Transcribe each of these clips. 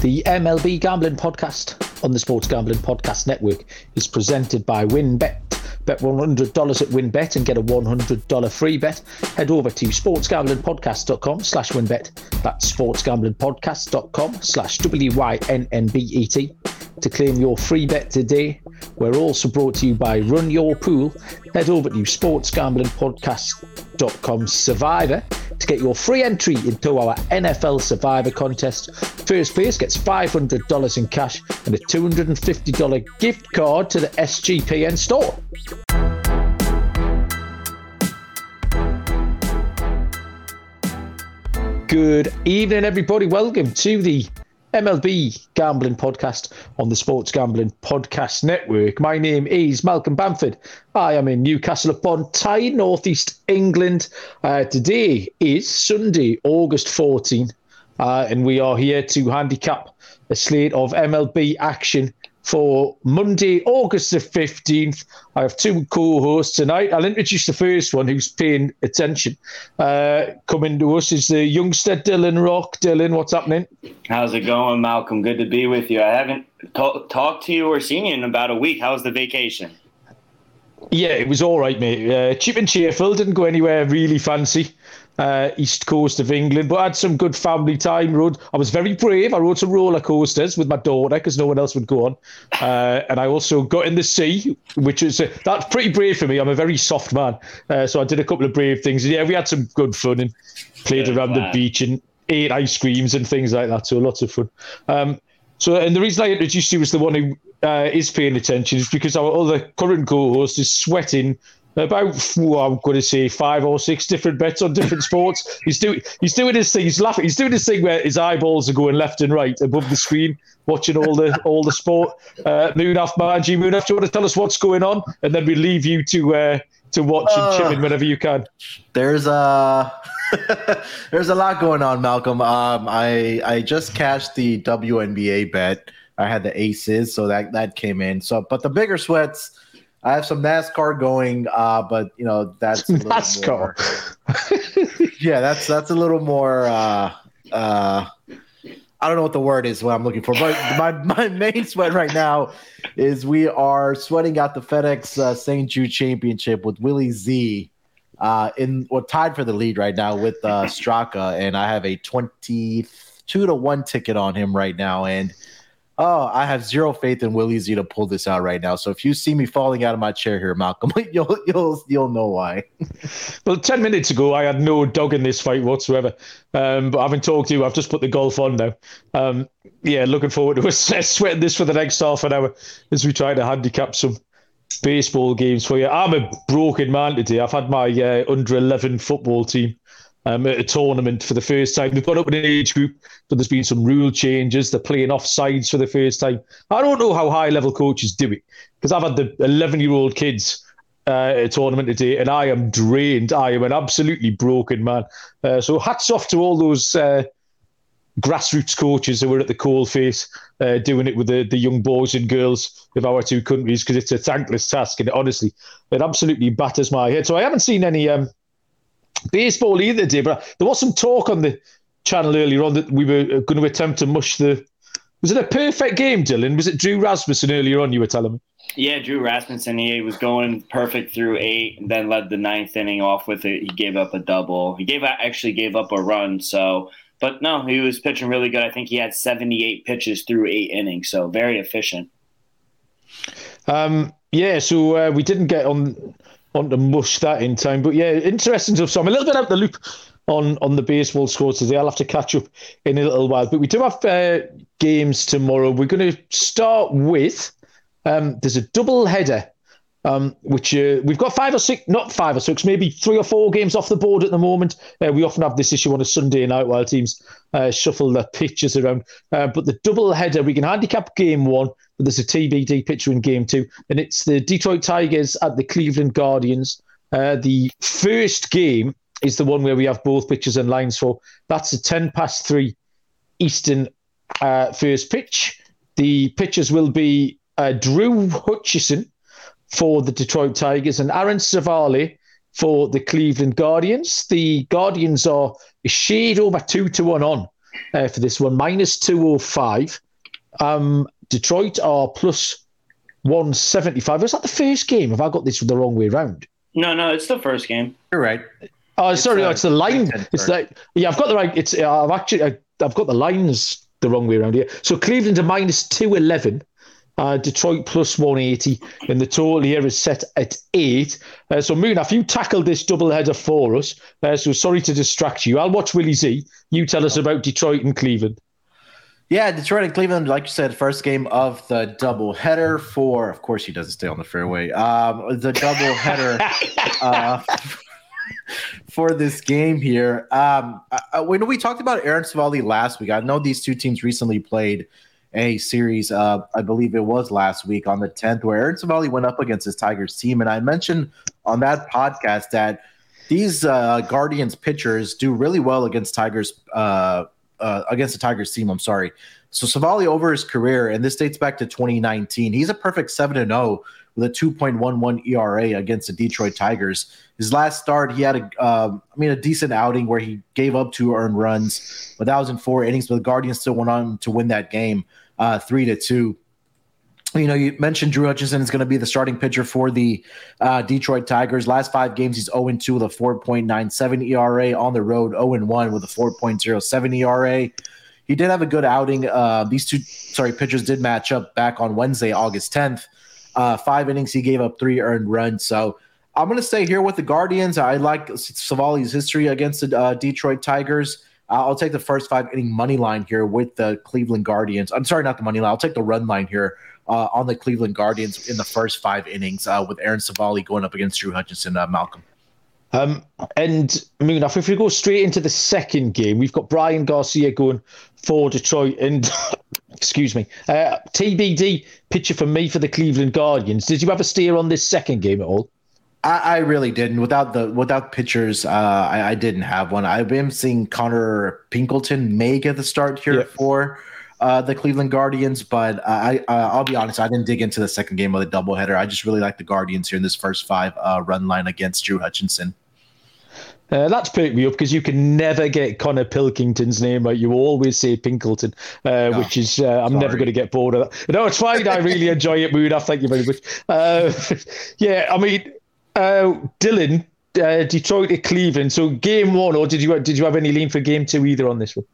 The MLB Gambling Podcast on the Sports Gambling Podcast Network is presented by WynnBET. Bet $100 at WynnBET and get a $100 free bet. Head over to sportsgamblingpodcast.com slash WynnBET. That's sportsgamblingpodcast.com slash W-Y-N-N-B-E-T to claim your free bet today. We're also brought to you by Run Your Pool. Head over to sportsgamblingpodcast.com Survivor to get your free entry into our NFL Survivor contest. First place gets $500 in cash and a $250 gift card to the SGPN store. Good evening, everybody. Welcome to the MLB Gambling Podcast on the Sports Gambling Podcast Network. My name is Malcolm Bamford. I am in Newcastle upon Tyne, Northeast England. Uh, today is Sunday, August 14, uh, and we are here to handicap a slate of MLB action for Monday, August the 15th. I have two co hosts tonight. I'll introduce the first one who's paying attention. Uh, coming to us is the youngster Dylan Rock. Dylan, what's happening? How's it going, Malcolm? Good to be with you. I haven't t- talked to you or seen you in about a week. How was the vacation? Yeah, it was all right, mate. Uh, cheap and cheerful. Didn't go anywhere really fancy uh, east coast of England, but I had some good family time. Rode, I was very brave. I rode some roller coasters with my daughter because no one else would go on, uh, and I also got in the sea, which is uh, that's pretty brave for me. I'm a very soft man, uh, so I did a couple of brave things. Yeah, we had some good fun and played good around the beach and ate ice creams and things like that. So lots of fun. Um, so, and the reason I introduced you as the one who uh, is paying attention is because our other current co-host is sweating about well, I'm going to say five or six different bets on different sports. He's doing he's doing his thing. He's laughing. He's doing his thing where his eyeballs are going left and right above the screen, watching all the all the sport. Uh, Munaf Manji, Munaf, do you want to tell us what's going on, and then we leave you to uh, to watch and chip in uh, whenever you can. There's a there's a lot going on, Malcolm. Um, I I just cashed the WNBA bet. I had the aces, so that that came in. So, but the bigger sweats I have some NASCAR going, uh, but you know that's NASCAR. yeah, that's that's a little more. Uh, uh, I don't know what the word is. What I'm looking for, but my my main sweat right now is we are sweating out the FedEx uh, St. Jude Championship with Willie Z. Uh, in or tied for the lead right now with uh, Straka, and I have a twenty-two to one ticket on him right now, and Oh, I have zero faith in Willie Z to pull this out right now. So if you see me falling out of my chair here, Malcolm, you'll you'll you'll know why. well, ten minutes ago, I had no dog in this fight whatsoever. Um, but having talked to you, I've just put the golf on now. Um, yeah, looking forward to us sweating this for the next half an hour as we try to handicap some baseball games for you. I'm a broken man today. I've had my uh, under eleven football team um, at a tournament for the first time. They've got up an age group, but there's been some rule changes. They're playing off sides for the first time. I don't know how high level coaches do it because I've had the 11 year old kids uh, at a tournament today and I am drained. I am an absolutely broken man. Uh, so hats off to all those. Uh, grassroots coaches who were at the coal face uh, doing it with the, the young boys and girls of our two countries because it's a thankless task and honestly it absolutely batters my head so i haven't seen any um, baseball either, did, but there was some talk on the channel earlier on that we were going to attempt to mush the. Was it a perfect game, Dylan? Was it Drew Rasmussen earlier on? You were telling me. Yeah, Drew Rasmussen. He was going perfect through eight, and then led the ninth inning off with it. He gave up a double. He gave actually gave up a run. So, but no, he was pitching really good. I think he had 78 pitches through eight innings, so very efficient. Um, yeah, so uh, we didn't get on on to mush that in time. But yeah, interesting stuff. So I'm a little bit out the loop on on the baseball scores today. I'll have to catch up in a little while. But we do have uh, games tomorrow. We're going to start with um, there's a double header. Um, which uh, we've got five or six, not five or six, maybe three or four games off the board at the moment. Uh, we often have this issue on a Sunday night while teams uh, shuffle their pitches around. Uh, but the double header, we can handicap game one, but there's a TBD picture in game two, and it's the Detroit Tigers at the Cleveland Guardians. Uh, the first game is the one where we have both pitches and lines for. That's a 10 past three Eastern uh, first pitch. The pitchers will be Drew Hutchison for the Detroit Tigers and Aaron Civale for the Cleveland Guardians. The Guardians are a shade over two to one on uh, for this one, minus 205. Um, Detroit are plus 175. Was that the first game? Have I got this the wrong way around? No, no, it's the first game. You're right. Oh, sorry, uh, it's the line. It's sorry. like yeah, I've got the right. It's uh, I've actually I, I've got the lines the wrong way around here. So Cleveland are minus two eleven. Uh, Detroit plus 180, and the total here is set at eight. Uh, so, Moon, if you tackled this doubleheader for us, uh, so sorry to distract you. I'll watch Willie Z. You tell us about Detroit and Cleveland. Yeah, Detroit and Cleveland, like you said, first game of the doubleheader for, of course, he doesn't stay on the fairway. Um, the doubleheader uh, for this game here. Um, I, when we talked about Aaron Civale last week, I know these two teams recently played a series, uh, I believe it was last week on the 10th, where Aaron Civale went up against his Tigers team. And I mentioned on that podcast that these uh, Guardians pitchers do really well against Tigers, uh, uh, against the Tigers team. I'm sorry. So Civale over his career, and this dates back to 2019. He's a perfect 7 and 0 with a 2.11 ERA against the Detroit Tigers. His last start, he had a, uh, I mean, a decent outing where he gave up two earned runs, but that was in four innings. But the Guardians still went on to win that game, uh, three to two. You know, you mentioned Drew Hutchinson is going to be the starting pitcher for the uh, Detroit Tigers. Last five games, he's 0 2 with a 4.97 ERA on the road, 0 1 with a 4.07 ERA. He did have a good outing. Uh, these two, sorry, pitchers did match up back on Wednesday, August 10th. Uh, five innings, he gave up three earned runs. So I'm going to stay here with the Guardians. I like Civale's history against the uh, Detroit Tigers. Uh, I'll take the first five inning money line here with the Cleveland Guardians. I'm sorry, not the money line. I'll take the run line here uh, on the Cleveland Guardians in the first five innings uh, with Aaron Civale going up against Drew Hutchinson. Malcolm. Um, and Moon, if we go straight into the second game, we've got Bryan Garcia going for Detroit and excuse me, uh, TBD pitcher for me for the Cleveland Guardians. Did you have a steer on this second game at all? I, I really didn't. Without the without pitchers, uh, I, I, didn't have one. I've been seeing Connor Pinkleton may get the start here for uh, the Cleveland Guardians, but I, I I'll be honest, I didn't dig into the second game of the doubleheader. I just really like the Guardians here in this first five uh, run line against Drew Hutchinson. Uh, that's perked me up because you can never get Connor Pilkington's name right. You always say Pinkleton, uh, oh, which is uh, I'm sorry. never going to get bored of that. No, it's fine. I really enjoy it, Moon. Thank you very much. Uh, yeah, I mean, uh, Dylan, uh, Detroit at Cleveland. So game one, or did you did you have any lean for game two either on this one?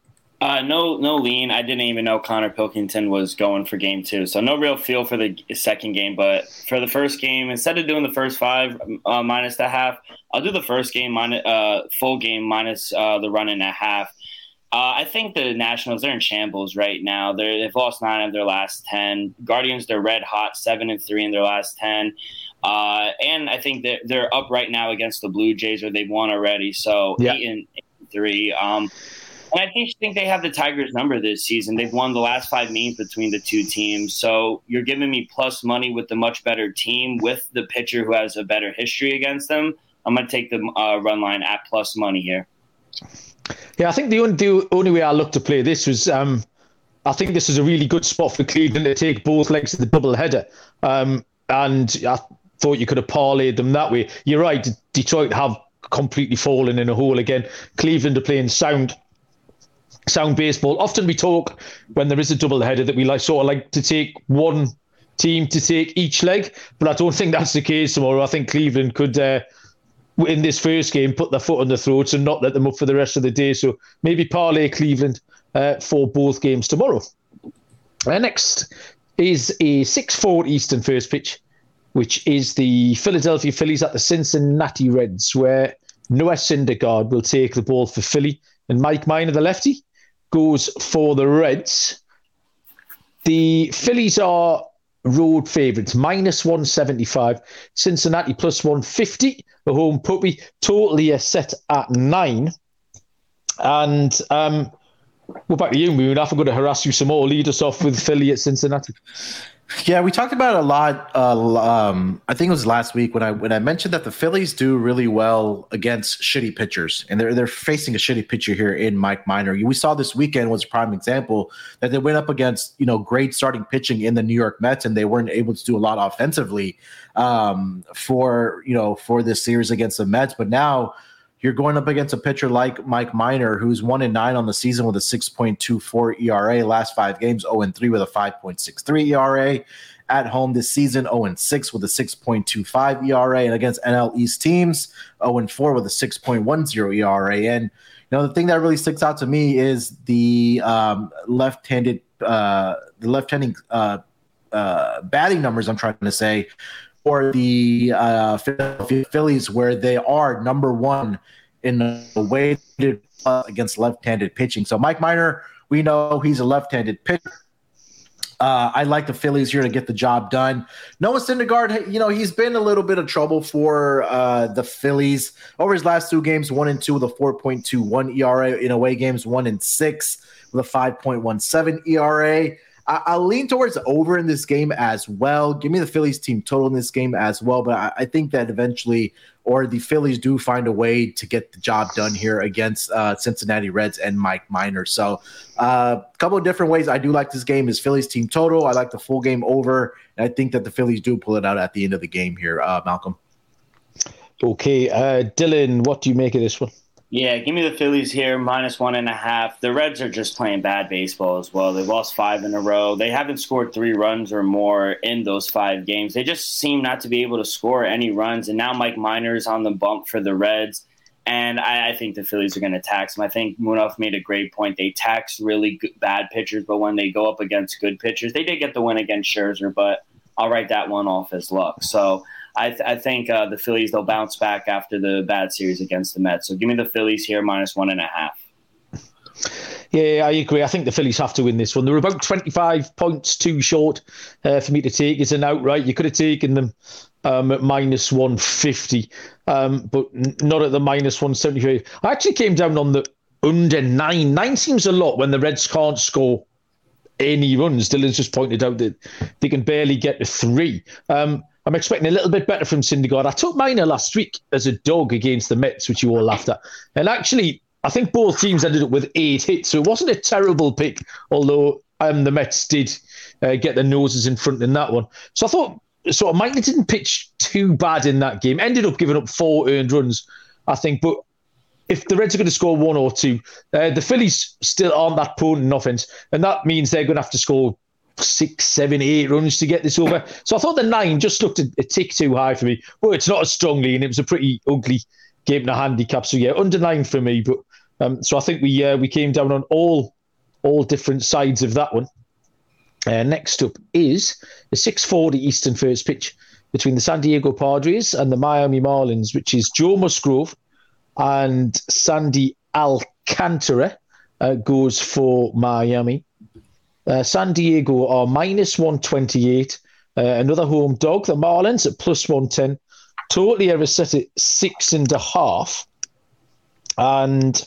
Uh, no, no lean. I didn't even know Connor Pilkington was going for game two, so no real feel for the second game. But for the first game, instead of doing the first five uh, minus the half, I'll do the first game minus uh, full game minus uh, the run and a half. Uh, I think the Nationals they're in shambles right now. they have lost nine of their last ten. Guardians they're red hot, seven and three in their last ten. Uh, and I think that they're up right now against the Blue Jays, or they've won already. So yeah. eight, and, eight and three. Um, and I think, think they have the Tigers' number this season. They've won the last five games between the two teams. So you're giving me plus money with the much better team, with the pitcher who has a better history against them. I'm going to take the uh, run line at plus money here. Yeah, I think the only, the only way I looked to play this was um, I think this is a really good spot for Cleveland to take both legs of the double header. Um, and I thought you could have parlayed them that way. You're right, Detroit have completely fallen in a hole again. Cleveland are playing sound sound baseball. Often we talk when there is a double header that we like sort of like to take one team to take each leg, but I don't think that's the case tomorrow. I think Cleveland could. Uh, in this first game, put their foot on the throats and not let them up for the rest of the day. So maybe parlay Cleveland uh, for both games tomorrow. Uh, next is a 6-4 Eastern first pitch, which is the Philadelphia Phillies at the Cincinnati Reds, where Noah Syndergaard will take the ball for Philly, and Mike Minor, the lefty, goes for the Reds. The Phillies are road favourites, minus 175. Cincinnati plus 150. The home puppy totally are set at nine. And um, what to you, Moon? I'm going to harass you some more. Lead us off with Philly at Cincinnati. Yeah, we talked about a lot. Uh, um, I think it was last week when I when I mentioned that the Phillies do really well against shitty pitchers, and they're they're facing a shitty pitcher here in Mike Minor. We saw this weekend was a prime example that they went up against you know great starting pitching in the New York Mets, and they weren't able to do a lot offensively um, for you know for this series against the Mets. But now you're going up against a pitcher like Mike Minor, who's one and nine on the season with a 6.24 ERA. Last five games, 0 and 3 with a 5.63 ERA. At home this season, 0 and 6 with a 6.25 ERA. And against NL East teams, 0 and 4 with a 6.10 ERA. And you know the thing that really sticks out to me is the um, left-handed, uh, the left-handed uh, uh, batting numbers. I'm trying to say for the uh, Phillies, where they are number one in the weighted against left-handed pitching. So Mike Minor, we know he's a left-handed pitcher. Uh, I like the Phillies here to get the job done. Noah Syndergaard, you know, he's been a little bit of trouble for uh, the Phillies over his last two games, one and two with a 4.21 ERA in away games, one and six with a 5.17 ERA. I, will lean towards over in this game as well. Give me the Phillies team total in this game as well. But I, I, think that eventually, or the Phillies do find a way to get the job done here against uh, Cincinnati Reds and Mike Minor. So a uh, couple of different ways I do like this game is Phillies team total. I like the full game over. And I think that the Phillies do pull it out at the end of the game here, uh, Malcolm. Okay. Uh, Dylan, what do you make of this one? Yeah, give me the Phillies here, minus one and a half. The Reds are just playing bad baseball as well. They've lost five in a row. They haven't scored three runs or more in those five games. They just seem not to be able to score any runs. And now Mike Minor's on the bump for the Reds. And I, I think the Phillies are going to tax them. I think Munaf made a great point. They tax really good, bad pitchers, but when they go up against good pitchers, they did get the win against Scherzer, but I'll write that one off as luck. So I, th- I think uh, the Phillies they'll bounce back after the bad series against the Mets. So give me the Phillies here minus one and a half. Yeah, I agree. I think the Phillies have to win this one. They're about 25 points too short uh, for me to take as an outright. You could have taken them um, at minus 150, um, but not at the minus 175. I actually came down on the under nine. Nine seems a lot when the Reds can't score any runs. Dylan's just pointed out that they can barely get to three. Um, I'm expecting a little bit better from Syndergaard. I took Minor last week as a dog against the Mets, which you all laughed at. And actually, I think both teams ended up with eight hits, so it wasn't a terrible pick, although um, the Mets did uh, get their noses in front in that one. So I thought so Minor didn't pitch too bad in that game. Ended up giving up four earned runs, I think. But if the Reds are going to score one or two, uh, the Phillies still aren't that potent in offense, and that means they're going to have to score six, seven, eight runs to get this over. So I thought the nine just looked a, a tick too high for me. Well, it's not as strongly, and it was a pretty ugly game in a handicap. So yeah, under nine for me. But um, so I think we uh, we came down on all all different sides of that one. Uh, next up is the 6:40 Eastern first pitch between the San Diego Padres and the Miami Marlins, which is Joe Musgrove and Sandy Alcantara uh, goes for Miami. Uh, San Diego are minus 128. Uh, another home dog, the Marlins at plus 110. Totally ever set at six and a half. And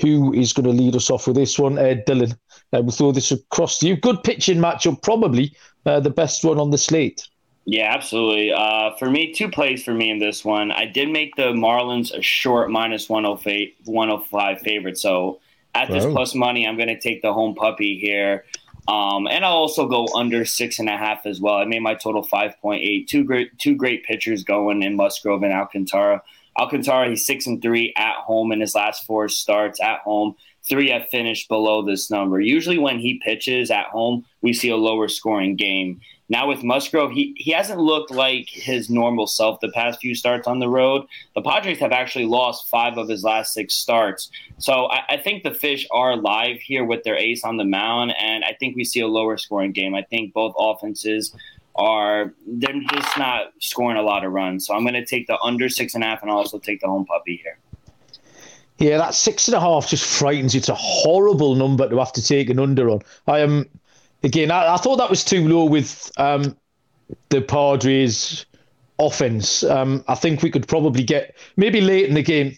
who is going to lead us off with this one? Uh, Dylan. We'll throw this across to you. Good pitching matchup, probably uh, the best one on the slate. Yeah, absolutely. Uh, for me, two plays for me in this one. I did make the Marlins a short minus 105 favorite. So at this plus money, I'm going to take the home puppy here. Um, and I'll also go under six and a half as well. I made my total 5.8. Two great, two great pitchers going in Musgrove and Alcantara. Alcantara, he's six and three at home in his last four starts at home. Three have finished below this number. Usually, when he pitches at home, we see a lower scoring game. Now with Musgrove, he, he hasn't looked like his normal self the past few starts on the road. The Padres have actually lost five of his last six starts. So I, I think the Fish are live here with their ace on the mound, and I think we see a lower scoring game. I think both offenses are they're just not scoring a lot of runs. So I'm going to take the under six and a half, and also take the home puppy here. Yeah, that six and a half just frightens you. It's a horrible number to have to take an under on. I am again, I, I, thought that was too low with um, the Padres offense. Um, I think we could probably get maybe late in the game,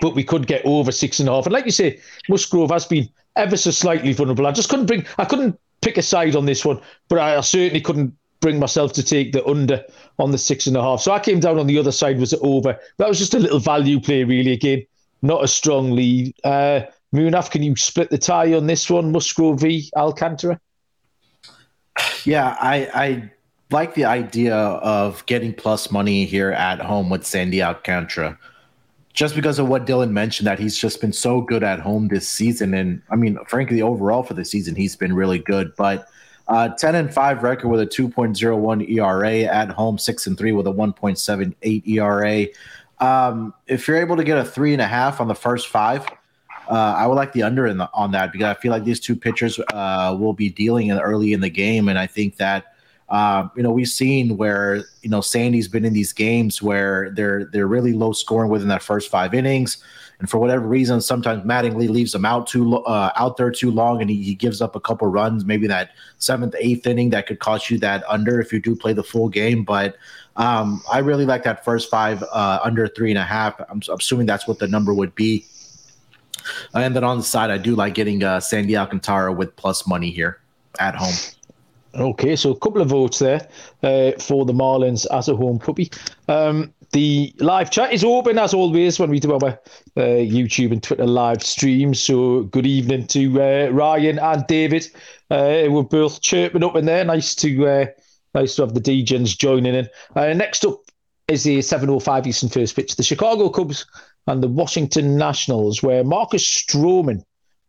but we could get over six and a half. And like you say, Musgrove has been ever so slightly vulnerable. I just couldn't bring, I couldn't pick a side on this one, but I, I certainly couldn't bring myself to take the under on the six and a half. So I came down on the other side, was over? That was just a little value play, really. Again, not a strong lead. Uh, Munaf, can you split the tie on this one? Musgrove v Alcantara? Yeah, I, I like the idea of getting plus money here at home with Sandy Alcantara. just because of what Dylan mentioned, that he's just been so good at home this season. And I mean, frankly, overall for the season, he's been really good. But uh, 10 and 5 record with a 2.01 ERA at home, 6 and 3 with a 1.78 ERA. Um, if you're able to get a three and a half on the first five, uh, I would like the under in the, on that because I feel like these two pitchers uh, will be dealing in early in the game, and I think that uh, you know we've seen where you know Sandy's been in these games where they're they're really low scoring within that first five innings, and for whatever reason, sometimes Mattingly leaves them out too uh, out there too long, and he, he gives up a couple runs, maybe that seventh, eighth inning that could cost you that under if you do play the full game, but. Um, I really like that first five uh, under three and a half. I'm assuming that's what the number would be. And then on the side, I do like getting uh, Sandy Alcantara with plus money here at home. Okay, so a couple of votes there uh, for the Marlins as a home puppy. Um, the live chat is open as always when we do our uh, YouTube and Twitter live streams. So good evening to uh, Ryan and David. Uh, we're both chirping up in there. Nice to uh, nice to have the DJs joining in. Uh, next up is the 7:05 Eastern first pitch. The Chicago Cubs and the Washington Nationals, where Marcus Stroman,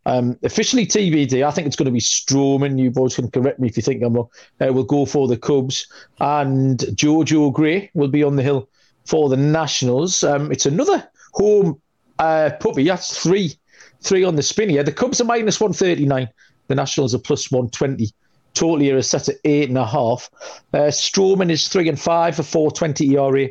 um, officially TBD, I think it's going to be Stroman. You boys can correct me if you think I'm wrong. Uh, will go for the Cubs, and Jojo Gray will be on the hill for the Nationals. Um, it's another home uh, puppy. That's three, three on the spin here. The Cubs are minus one thirty nine. The Nationals are plus one twenty. Total here is set at eight and a half. Uh, is three and five for four twenty ERA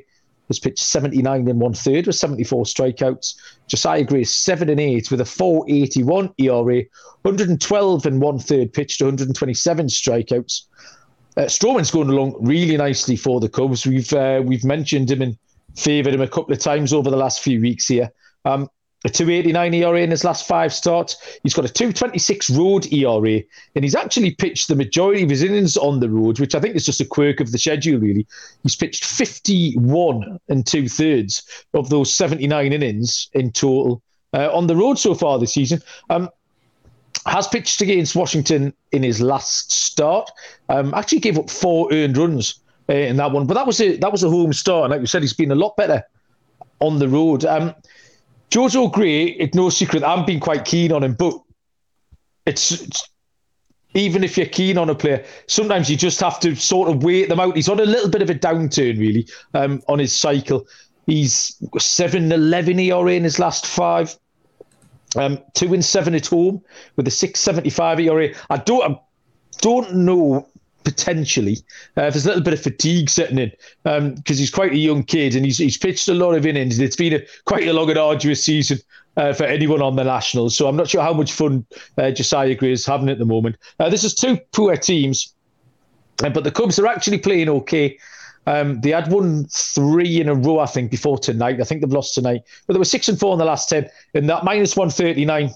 has pitched 79 in one third with 74 strikeouts. Josiah Gray is 7 and 8 with a 481 ERA, 112 and one third pitched, 127 strikeouts. Uh, going along really nicely for the Cubs. We've uh, we've mentioned him and favoured him a couple of times over the last few weeks here. Um, a 289 ERA in his last five starts. He's got a 226 road ERA, and he's actually pitched the majority of his innings on the road, which I think is just a quirk of the schedule, really. He's pitched 51 and two thirds of those 79 innings in total uh, on the road so far this season. Um, has pitched against Washington in his last start. Um, actually gave up four earned runs uh, in that one, but that was a that was a home start, and like you said, he's been a lot better on the road. Um, Jojo Gray, it's no secret, I'm being quite keen on him, but it's, it's, even if you're keen on a player, sometimes you just have to sort of wait them out. He's on a little bit of a downturn, really, um, on his cycle. He's 7 11 ERA in his last five, um, 2 and 7 at home with a 675 ERA. I don't, I don't know potentially. Uh, there's a little bit of fatigue setting in because um, he's quite a young kid and he's, he's pitched a lot of innings. It's been a, quite a long and arduous season uh, for anyone on the Nationals. So I'm not sure how much fun uh, Josiah Gray is having at the moment. Uh, this is two poor teams, uh, but the Cubs are actually playing okay. Um, they had won three in a row, I think, before tonight. I think they've lost tonight, but they were six and four in the last ten. And that minus one thirty nine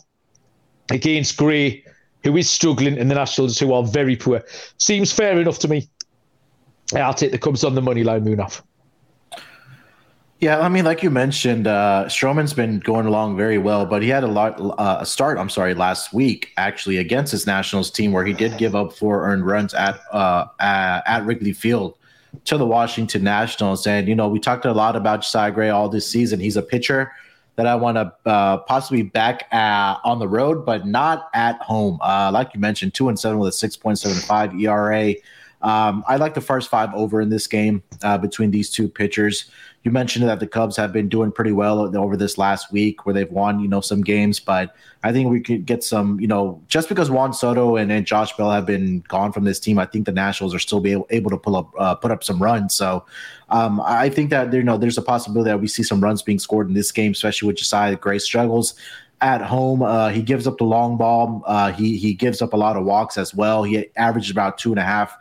against Gray who is struggling, and the Nationals, who are very poor. Seems fair enough to me. I'll take the Cubs on the money line, Munaf. Yeah, I mean, like you mentioned, uh, Stroman's been going along very well, but he had a lot uh, a start. I'm sorry, last week actually against his Nationals team where he did give up four earned runs at uh, at Wrigley Field to the Washington Nationals. And you know, we talked a lot about Josiah Gray all this season. He's a pitcher that I want to uh, possibly back uh, on the road, but not at home. Uh, like you mentioned, two and seven with a six point seven five ERA. Um, I like the first five over in this game uh, between these two pitchers you mentioned that the Cubs have been doing pretty well over this last week where they've won, you know, some games, but I think we could get some, you know, just because Juan Soto and, and Josh Bell have been gone from this team, I think the Nationals are still be able, able to pull up, uh, put up some runs. So um, I think that, you know, there's a possibility that we see some runs being scored in this game, especially with Josiah Gray struggles at home. Uh, he gives up the long ball. Uh, he he gives up a lot of walks as well. He averages about two and a half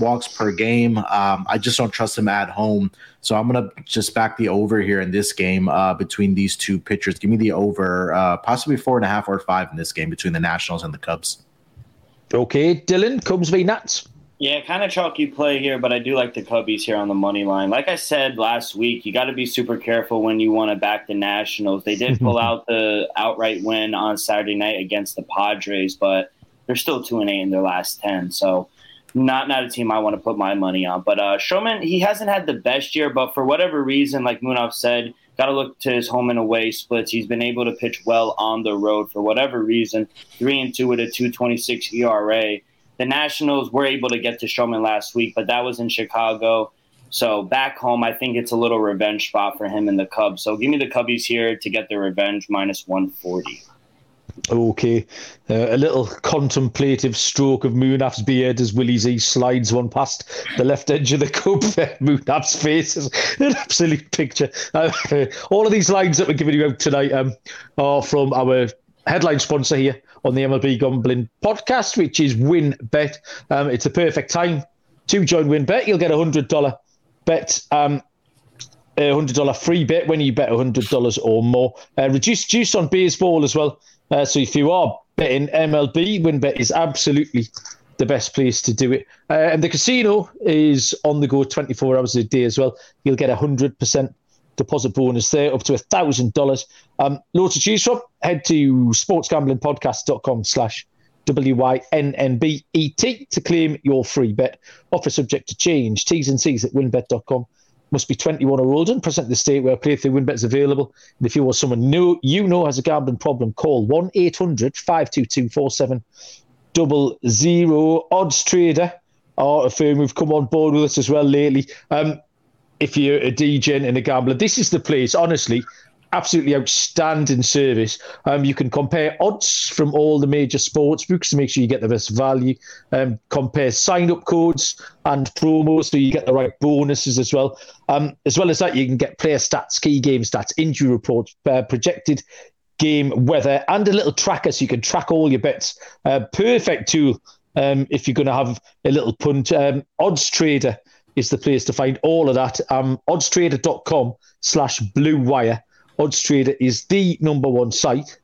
walks per game. Um, I just don't trust him at home. So I'm going to just back the over here in this game uh, between these two pitchers. Give me the over, uh, possibly four and a half or five in this game between the Nationals and the Cubs. Okay, Dylan, Cubs v Nats. Yeah, kind of chalky play here, but I do like the Cubbies here on the money line. Like I said last week, you got to be super careful when you want to back the Nationals. They did pull out the outright win on Saturday night against the Padres, but they're still two and eight in their last ten. So not not a team I want to put my money on. But uh, Stroman, he hasn't had the best year, but for whatever reason, like Munaf said, got to look to his home and away splits. He's been able to pitch well on the road for whatever reason. Three and two with a 2.26 ERA. The Nationals were able to get to Stroman last week, but that was in Chicago. So back home, I think it's a little revenge spot for him and the Cubs. So give me the Cubbies here to get their revenge minus 140. Okay, uh, a little contemplative stroke of Munaf's beard as Willie Z slides one past the left edge of the cup. Munaf's face is an absolute picture. Uh, all of these lines that we're giving you out tonight um, are from our headline sponsor here on the MLB Gambling podcast, which is WynnBET. Um, it's a perfect time to join WynnBET. You'll get a hundred dollar bet. Um, a hundred dollar free bet when you bet hundred dollars or more. Uh, reduced juice on baseball as well. Uh, so if you are betting MLB, WynnBET is absolutely the best place to do it. Uh, and the casino is on the go 24 hours a day as well. You'll get a 100% deposit bonus there, up to a $1,000. Um, loads to choose from. Head to sportsgamblingpodcast.com slash W-Y-N-N-B-E-T to claim your free bet. Offer subject to change. T's and C's at wynnbet.com must be 21 or older and present the state where playthrough win bets available. And if you or someone new, you know has a gambling problem, call 1 800 522 4700. Odds Trader are a firm who've come on board with us as well lately. Um, if you're a DJ and a gambler, this is the place, honestly absolutely outstanding service. Um, you can compare odds from all the major sports books to make sure you get the best value. Um, compare sign up codes and promos so you get the right bonuses as well. Um, as well as that, you can get player stats, key game stats, injury reports, uh, projected game weather, and a little tracker so you can track all your bets. Uh, perfect tool um, if you're going to have a little punt. Um, odds Trader is the place to find all of that. Um, oddstrader.com slash blue wire Odds Trader is the number one site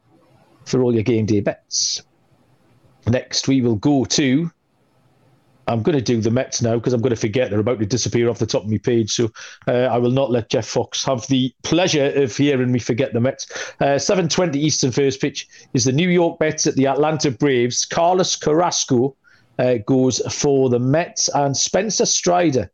for all your game day bets. Next, we will go to. I'm going to do the Mets now because I'm going to forget they're about to disappear off the top of my page. So uh, I will not let Jeff Fox have the pleasure of hearing me forget the Mets. Uh, 7:20 Eastern first pitch is the New York Mets at the Atlanta Braves. Carlos Carrasco uh, goes for the Mets, and Spencer Strider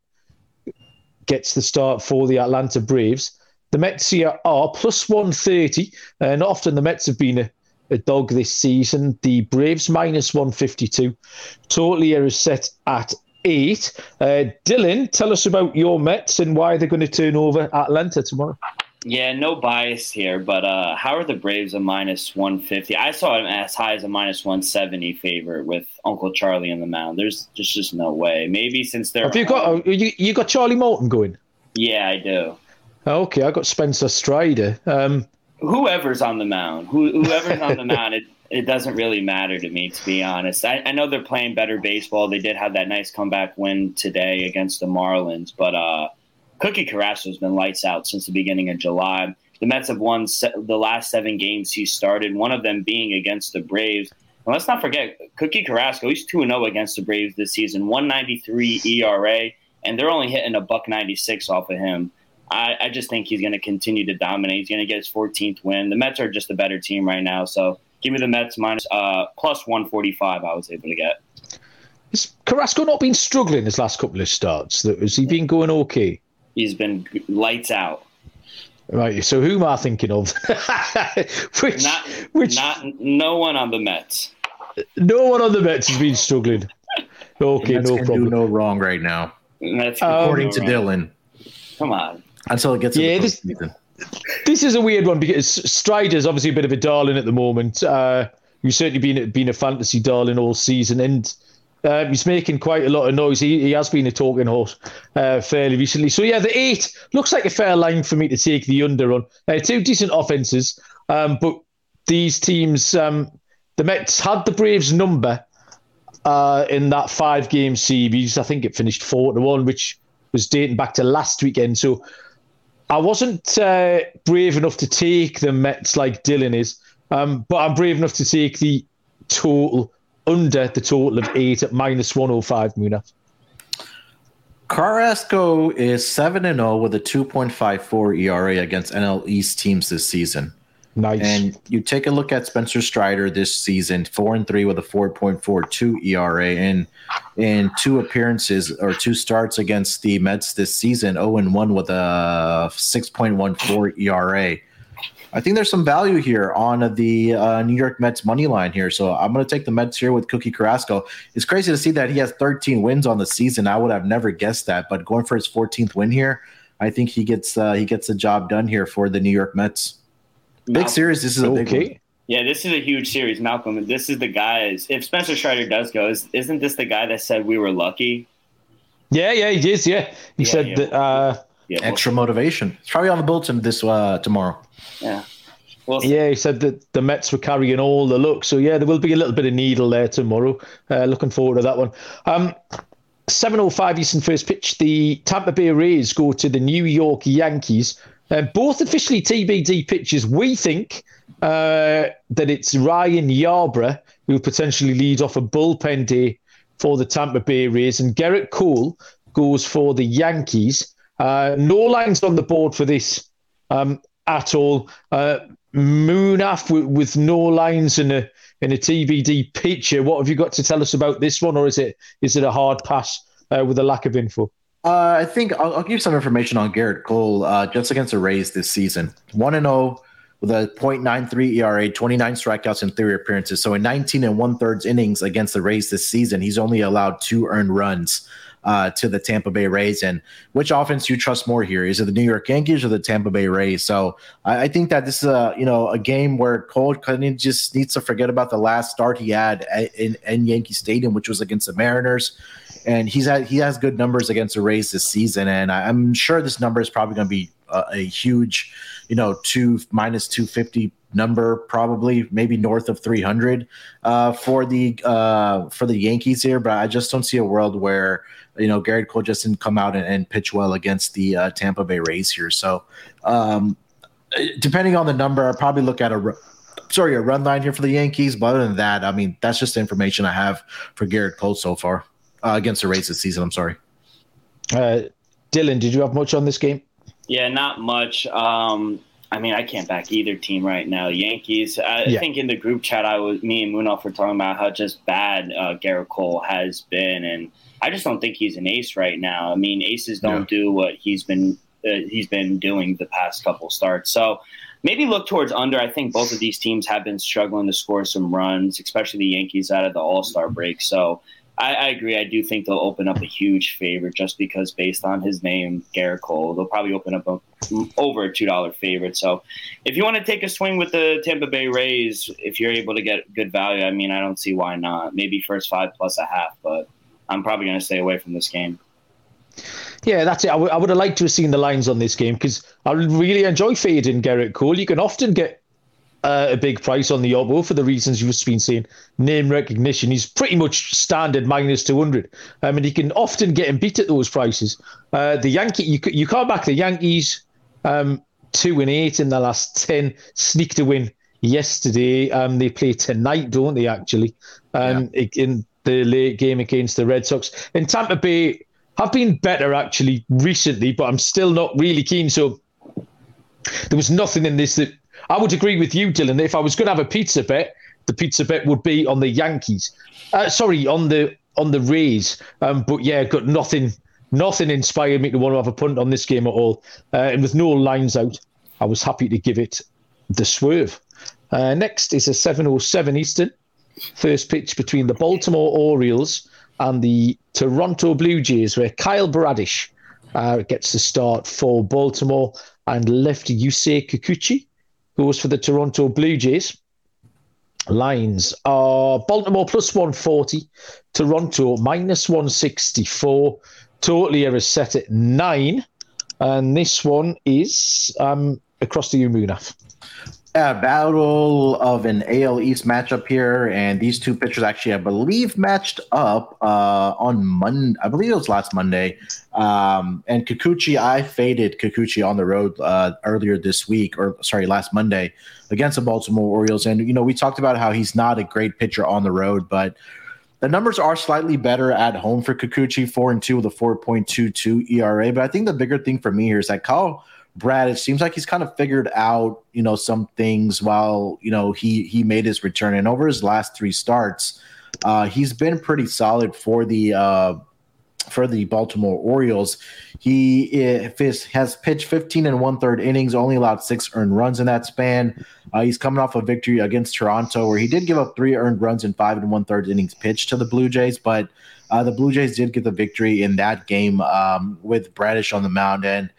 gets the start for the Atlanta Braves. The Mets here are plus 130. Uh, not often the Mets have been a, a dog this season. The Braves minus 152. Total here is set at eight. Uh, Dylan, tell us about your Mets and why they're going to turn over Atlanta tomorrow. Yeah, no bias here, but uh, how are the Braves a minus 150? I saw them as high as a minus 170 favorite with Uncle Charlie in the mound. There's just just no way. Maybe since they're have you got oh, you, you got Charlie Morton going? Yeah, I do. Okay, I got Spencer Strider. Um, whoever's on the mound, who, whoever's on the mound, it, it doesn't really matter to me, to be honest. I, I know they're playing better baseball. They did have that nice comeback win today against the Marlins, but uh, Cookie Carrasco's been lights out since the beginning of July. The Mets have won se- the last seven games he started, one of them being against the Braves. And let's not forget, Cookie Carrasco, he's 2 0 against the Braves this season, 193 ERA, and they're only hitting a buck 96 off of him. I, I just think he's going to continue to dominate. He's going to get his 14th win. The Mets are just a better team right now. So give me the Mets minus, uh, plus 145 I was able to get. Has Carrasco not been struggling his last couple of starts? Has he been going okay? He's been lights out. Right. So who am I thinking of? which, not, which, not no one on the Mets. No one on the Mets has been struggling. Okay, no problem. Do no wrong right now. That's according to Dylan. Come on until it gets yeah, this. This is a weird one because Strider's obviously a bit of a darling at the moment. Uh, he's certainly been been a fantasy darling all season, and uh, he's making quite a lot of noise. He, he has been a talking horse uh, fairly recently. So yeah, the eight looks like a fair line for me to take the under on. Uh, two decent offenses, um, but these teams, um, the Mets had the Braves number uh, in that five game series. I think it finished four to one, which was dating back to last weekend. So I wasn't uh, brave enough to take the Mets like Dylan is, um, but I'm brave enough to take the total under the total of eight at minus 105, Muna. Carrasco is 7 and 0 with a 2.54 ERA against NL East teams this season. Nice. And you take a look at Spencer Strider this season, 4 and 3 with a 4.42 ERA. And in two appearances or two starts against the Mets this season, 0 and 1 with a 6.14 ERA. I think there's some value here on the uh, New York Mets money line here. So I'm going to take the Mets here with Cookie Carrasco. It's crazy to see that he has 13 wins on the season. I would have never guessed that, but going for his 14th win here, I think he gets uh, he gets the job done here for the New York Mets. Big series. This is a big okay. one. Yeah, this is a huge series, Malcolm. This is the guys. If Spencer Strider does go, is, isn't this the guy that said we were lucky? Yeah, yeah, he is. Yeah, he yeah, said yeah. that. Uh, yeah, extra motivation. It's probably on the bulletin this uh, tomorrow. Yeah. Well, yeah, he said that the Mets were carrying all the luck. So yeah, there will be a little bit of needle there tomorrow. Uh, looking forward to that one. Um, 7.05 Eastern first pitch. The Tampa Bay Rays go to the New York Yankees. Uh, both officially TBD pitches. We think uh, that it's Ryan Yarbrough who potentially leads off a bullpen day for the Tampa Bay Rays, and Gerrit Cole goes for the Yankees. Uh, no lines on the board for this um, at all. Uh, Munaf with, with, no lines in a in a TBD picture. What have you got to tell us about this one, or is it is it a hard pass uh, with a lack of info? Uh, I think I'll, I'll, give some information on Gerrit Cole uh, just against the Rays this season. One and zero oh with a .93 ERA, 29 strikeouts in three appearances. So in 19 and one thirds innings against the Rays this season, he's only allowed two earned runs uh, to the Tampa Bay Rays. And which offense do you trust more here? Is it the New York Yankees or the Tampa Bay Rays? So I, I think that this is a you know a game where Cole kind just needs to forget about the last start he had in, in Yankee Stadium, which was against the Mariners and he's had he has good numbers against the Rays this season, and I'm sure this number is probably going to be a, a, huge, you know, two minus two fifty number, probably maybe north of three hundred uh, for the uh, for the Yankees here. But I just don't see a world where you know Gerrit Cole just didn't come out and, and pitch well against the uh, Tampa Bay Rays here. So um, depending on the number, I'll probably look at a sorry a run line here for the Yankees. But other than that, I mean that's just the information I have for Gerrit Cole so far uh, against the Rays this season. I'm sorry. Uh, Dylan, did you have much on this game? Yeah, not much. Um, I mean, I can't back either team right now. Yankees. I yeah. think in the group chat, I was me and Munaf were talking about how just bad uh, Gerrit Cole has been, and I just don't think he's an ace right now. I mean, aces don't yeah. do what he's been uh, he's been doing the past couple starts. So maybe look towards under. I think both of these teams have been struggling to score some runs, especially the Yankees out of the All Star break. So I, I, agree. I do think they'll open up a huge favorite just because, based on his name, Gerrit Cole, they'll probably open up a, over a two dollar favorite. So, if you want to take a swing with the Tampa Bay Rays, if you're able to get good value, I mean, I don't see why not. Maybe first five plus a half, but I'm probably going to stay away from this game. Yeah, that's it. I, w- I would have liked to have seen the lines on this game because I really enjoy fading Gerrit Cole. You can often get uh, a big price on the Obo for the reasons you've just been saying. Name recognition. He's pretty much standard minus 200. I mean, he can often get him beat at those prices. Uh, the Yankee, you, you can't back the Yankees um, 2 and 8 in the last 10, sneaked a win yesterday. Um, they play tonight, don't they, actually? Um, yeah. In the late game against the Red Sox. In Tampa Bay, have been better actually recently, but I'm still not really keen. So there was nothing in this that I would agree with you, Dylan. If I was going to have a pizza bet, the pizza bet would be on the Yankees. Uh, sorry, on the on the Rays. Um, but yeah, got nothing. Nothing inspired me to want to have a punt on this game at all. Uh, and with no lines out, I was happy to give it the swerve. Uh, next is a 7:07 Eastern. First pitch between the Baltimore Orioles and the Toronto Blue Jays, where Kyle Bradish uh, gets the start for Baltimore and left Yusei Kikuchi goes for the Toronto Blue Jays. Lines are Baltimore plus 140, Toronto minus 164. Totally are set at nine. And this one is um, across the Umunaf. Yeah, battle of an AL East matchup here, and these two pitchers actually, I believe, matched up uh, on Monday. I believe it was last Monday. Um, and Kikuchi, I faded Kikuchi on the road uh, earlier this week, or sorry, last Monday against the Baltimore Orioles. And you know, we talked about how he's not a great pitcher on the road, but the numbers are slightly better at home for Kikuchi, four and two with a four point two two ERA. But I think the bigger thing for me here is that Kyle Brad, it seems like he's kind of figured out, you know, some things while, you know, he he made his return. And over his last three starts, uh, he's been pretty solid for the uh, for the Baltimore Orioles. He is, has pitched 15 and one third innings, only allowed six earned runs in that span. Uh, he's coming off a victory against Toronto, where he did give up three earned runs in five and one third innings pitched to the Blue Jays, but uh, the Blue Jays did get the victory in that game um, with Bradish on the mound. And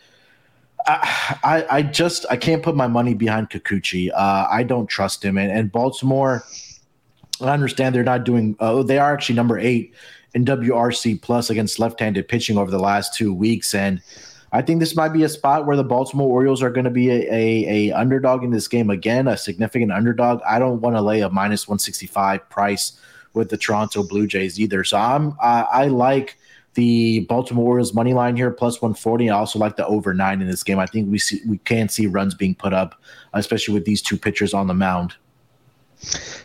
I, I, just I can't put my money behind Kikuchi. Uh, I don't trust him. And, and Baltimore, I understand they're not doing. Uh, they are actually number eight in WRC plus against left-handed pitching over the last two weeks, and I think this might be a spot where the Baltimore Orioles are going to be a, a, a, underdog in this game again, a significant underdog. I don't want to lay a minus 165 price with the Toronto Blue Jays either. So I'm I, I like the Baltimore Orioles money line here plus 140. I also like the over nine in this game. I think we see we can see runs being put up, especially with these two pitchers on the mound.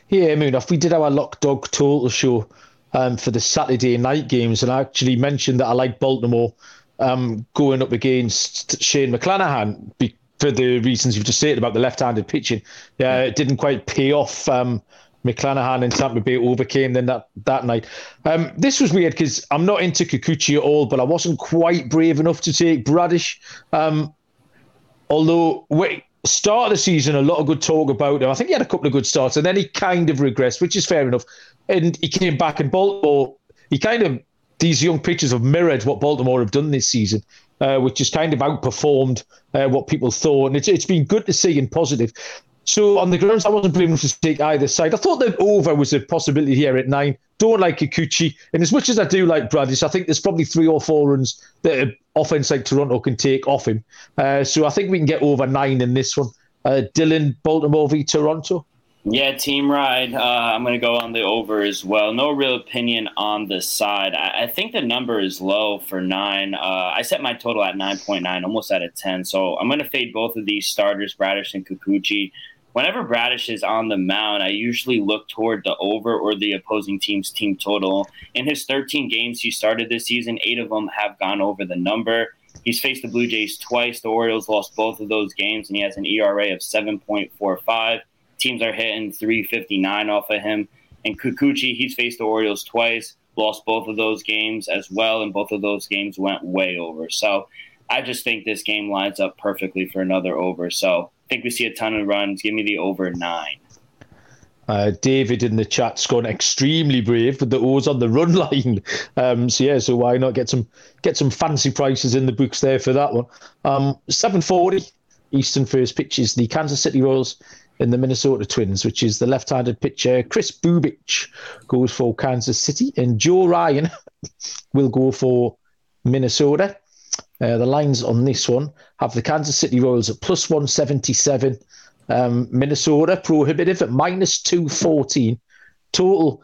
Yeah, I mean, if we did our lock dog total show um, for the Saturday night games, and I actually mentioned that I like Baltimore um, going up against Shane McClanahan for the reasons you've just said about the left-handed pitching. Yeah, it didn't quite pay off. Um, McClanahan and Tampa Bay overcame then that that night. Um, this was weird because I'm not into Kikuchi at all, but I wasn't quite brave enough to take Bradish. Um, although wait, start of the season, a lot of good talk about him. I think he had a couple of good starts, and then he kind of regressed, which is fair enough. And he came back in Baltimore. He kind of these young pitchers have mirrored what Baltimore have done this season, uh, which has kind of outperformed uh, what people thought, and it's it's been good to see and positive. So on the grounds, I wasn't brave enough to take either side. I thought that over was a possibility here at nine. Don't like Kikuchi, and as much as I do like Bradish, I think there's probably three or four runs that an offense like Toronto can take off him. Uh, so I think we can get over nine in this one. Uh, Dylan, Baltimore v Toronto. Yeah, team ride. Uh, I'm going to go on the over as well. No real opinion on the side. I, I think the number is low for nine. Uh, I set my total at 9.9, almost at a 10. So I'm going to fade both of these starters, Bradish and Kikuchi whenever Bradish is on the mound, I usually look toward the over or the opposing team's team total. In his 13 games he started this season, eight of them have gone over the number. He's faced the Blue Jays twice. The Orioles lost both of those games, and he has an ERA of 7.45. Teams are hitting 359 off of him. And Kikuchi, he's faced the Orioles twice, lost both of those games as well, and both of those games went way over. So I just think this game lines up perfectly for another over. So think we see a ton of runs. Give me the over nine. Uh, David in the chat's gone extremely brave with the O's on the run line. Um, so yeah, so why not get some get some fancy prices in the books there for that one? Um, Seven forty Eastern first pitches the Kansas City Royals in the Minnesota Twins, which is the left-handed pitcher Kris Bubic goes for Kansas City, and Joe Ryan will go for Minnesota. Uh, the lines on this one have the Kansas City Royals at plus 177, um, Minnesota prohibitive at minus 214, total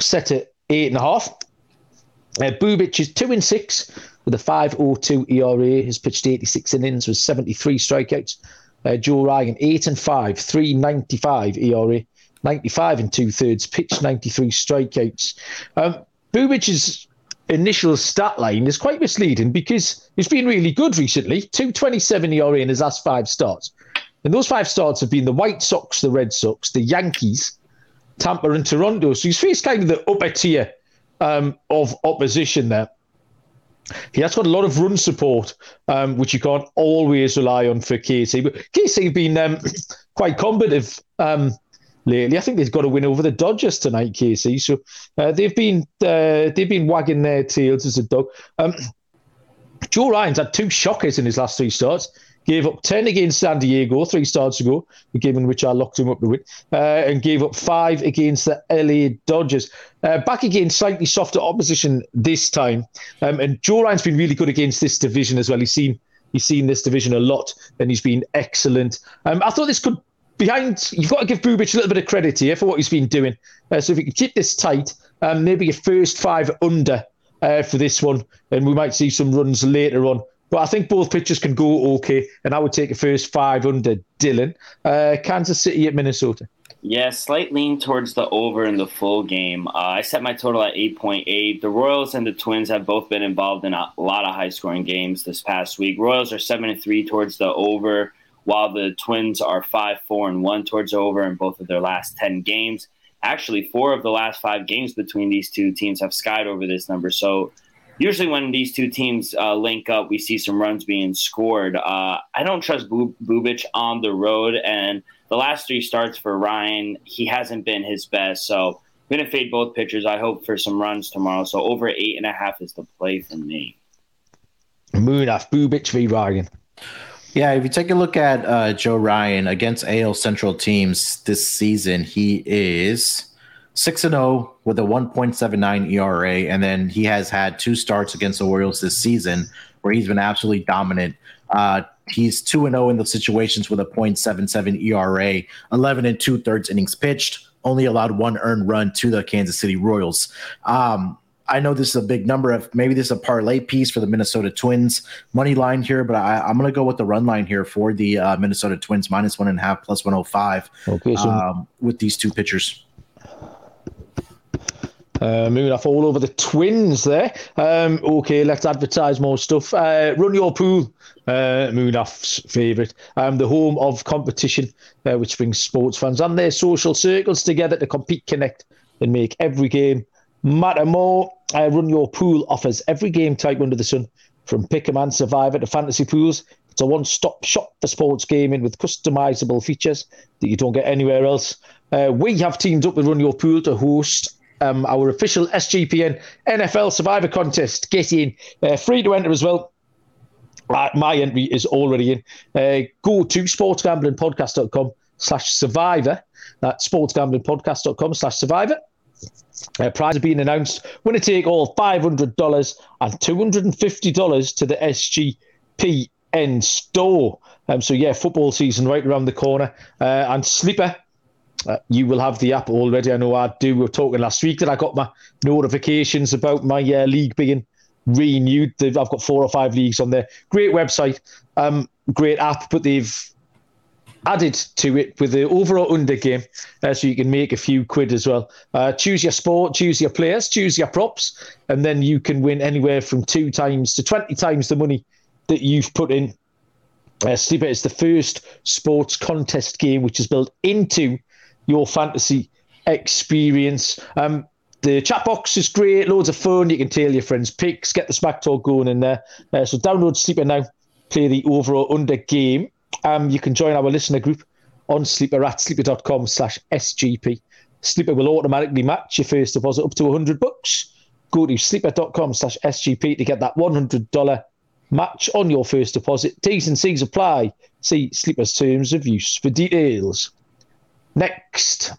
set at eight and a half. Uh, Bubic is two and six with a 5.02 ERA. Has pitched 86 innings with 73 strikeouts. Uh, Joe Ryan eight and five, 3.95 ERA, 95 and two thirds, pitched 93 strikeouts. Um, Bubic is initial stat line is quite misleading because he's been really good recently. 227 ERA in his last five starts. And those five starts have been the White Sox, the Red Sox, the Yankees, Tampa, and Toronto. So he's faced kind of the upper tier um, of opposition there. He has got a lot of run support, um, which you can't always rely on for KC. But KC have been um, quite combative um, lately. I think they've got a win over the Dodgers tonight, KC. So uh, they've been uh, they've been wagging their tails as a dog. Um, Joe Ryan's had two shockers in his last three starts. Gave up 10 against San Diego three starts ago, the game in which I locked him up to win, uh, and gave up five against the LA Dodgers. Uh, back again, slightly softer opposition this time. Um, and Joe Ryan's been really good against this division as well. He's seen he's seen this division a lot, and he's been excellent. Um, I thought this could behind, you've got to give Bubic a little bit of credit here for what he's been doing. Uh, so if you can keep this tight, um, maybe your first five under uh, for this one, and we might see some runs later on. But I think both pitchers can go okay, and I would take a first five under Dylan. Uh, Kansas City at Minnesota. Yeah, slight lean towards the over in the full game. Uh, I set my total at 8.8. The Royals and the Twins have both been involved in a lot of high scoring games this past week. Royals are 7 and 3 towards the over while the Twins are five, four, and one towards over in both of their last ten games. actually four of the last five games between these two teams have skied over this number. So usually when these two teams uh, link up, we see some runs being scored. Uh, I don't trust Bubic on the road, and the last three starts for Ryan, he hasn't been his best. So I'm going to fade both pitchers. I hope for some runs tomorrow. So over eight and a half is the play for me. Munaf, Bubic v Ryan. Yeah, if you take a look at uh, Joe Ryan against AL Central teams this season, he is six and zero oh with a one point seven nine ERA, and then he has had two starts against the Orioles this season where he's been absolutely dominant. Uh, he's two and zero oh in the situations with a .77 ERA, eleven and two thirds innings pitched, only allowed one earned run to the Kansas City Royals. Um, I know this is a big number of maybe this is a parlay piece for the Minnesota Twins money line here, but I, am going to go with the run line here for the uh, Minnesota Twins minus one and a half plus 105 okay, so um, with these two pitchers. Uh, moving off all over the Twins there. Um, okay, let's advertise more stuff. Uh, run your pool, uh, Munaf's favourite. Um, the home of competition, uh, which brings sports fans and their social circles together to compete, connect, and make every game matter more. Uh, run your pool offers every game type under the sun, from Pick'em and Survivor to fantasy pools. It's a one-stop shop for sports gaming with customizable features that you don't get anywhere else. Uh, we have teamed up with Run Your Pool to host um, our official SGPN NFL Survivor contest. Get in. Uh, free to enter as well. Uh, my entry is already in. Uh, go to sportsgamblingpodcast.com slash survivor. That's sportsgamblingpodcast.com slash survivor. Uh, prize being announced. Winner take all $500 and $250 to the SGPN store. Um, so, yeah, football season right around the corner. Uh, and Sleeper uh, you will have the app already. I know I do. We were talking last week that I got my notifications about my uh, league being renewed. I've got four or five leagues on there. Great website, um, great app, but they've added to it with the overall under game, uh, so you can make a few quid as well. Uh, choose your sport, choose your players, choose your props, and then you can win anywhere from two times to twenty times the money that you've put in. Uh, Sleeper is the first sports contest game which is built into your fantasy experience. Um, the chat box is great, loads of fun. You can tell your friends picks, get the smack talk going in there. Uh, so download Sleeper now, play the overall under game. Um, you can join our listener group on Sleeper at sleeper.com slash SGP. Sleeper will automatically match your first deposit up to 100 bucks. Go to sleeper.com slash SGP to get that $100 match on your first deposit. T's and C's apply. See Sleeper's terms of use for details. Next,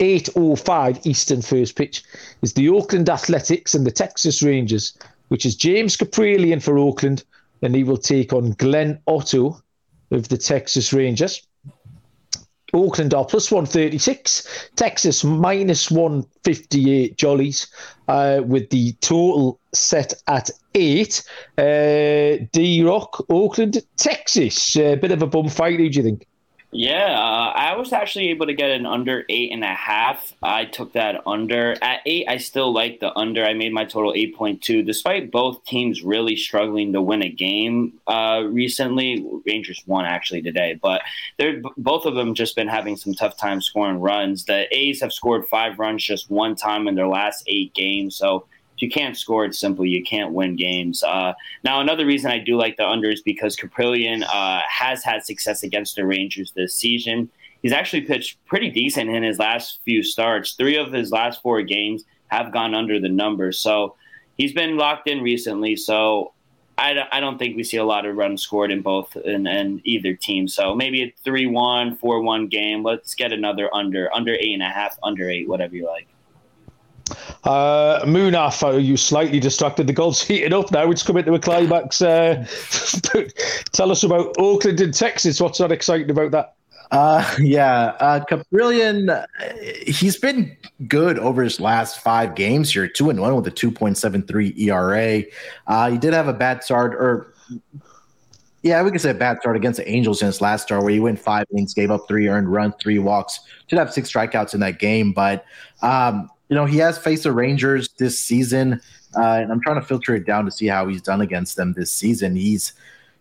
8.05 Eastern first pitch is the Oakland Athletics and the Texas Rangers, which is James Kaprielian for Oakland, and he will take on Glenn Otto of the Texas Rangers. Oakland are plus 136, Texas minus 158 jollies, uh, with the total set at eight. Uh, D Rock, Oakland, Texas. A bit of a bum fight, do you think? Yeah, uh, I was actually able to get an under eight and a half. I took that under. At eight, I still like the under. I made my total 8.2, despite both teams really struggling to win a game uh, recently. Rangers won actually today, but they're both of them just been having some tough time scoring runs. The A's have scored five runs just one time in their last eight games. So if you can't score, it's simple. You can't win games. Uh, now, another reason I do like the under is because Kaprielian uh, has had success against the Rangers this season. He's actually pitched pretty decent in his last few starts. Three of his last four games have gone under the numbers. So he's been locked in recently. So I, I don't think we see a lot of runs scored in both in, in either team. So maybe a 3 1, 4 1 game. Let's get another under, under eight and a half, under eight, whatever you like. Uh, are you slightly distracted? The golf's heating up now. It's coming to a climax. Uh, tell us about Oakland in Texas. What's not exciting about that? Uh, yeah, uh, Kaprielian, he's been good over his last five games here, two and one with a 2.73 ERA. Uh, he did have a bad start, or yeah, we could say a bad start against the Angels in his last start, where he went five innings, gave up three earned runs, three walks. Did have six strikeouts in that game, but um, you know, he has faced the Rangers this season, uh, and I'm trying to filter it down to see how he's done against them this season. He's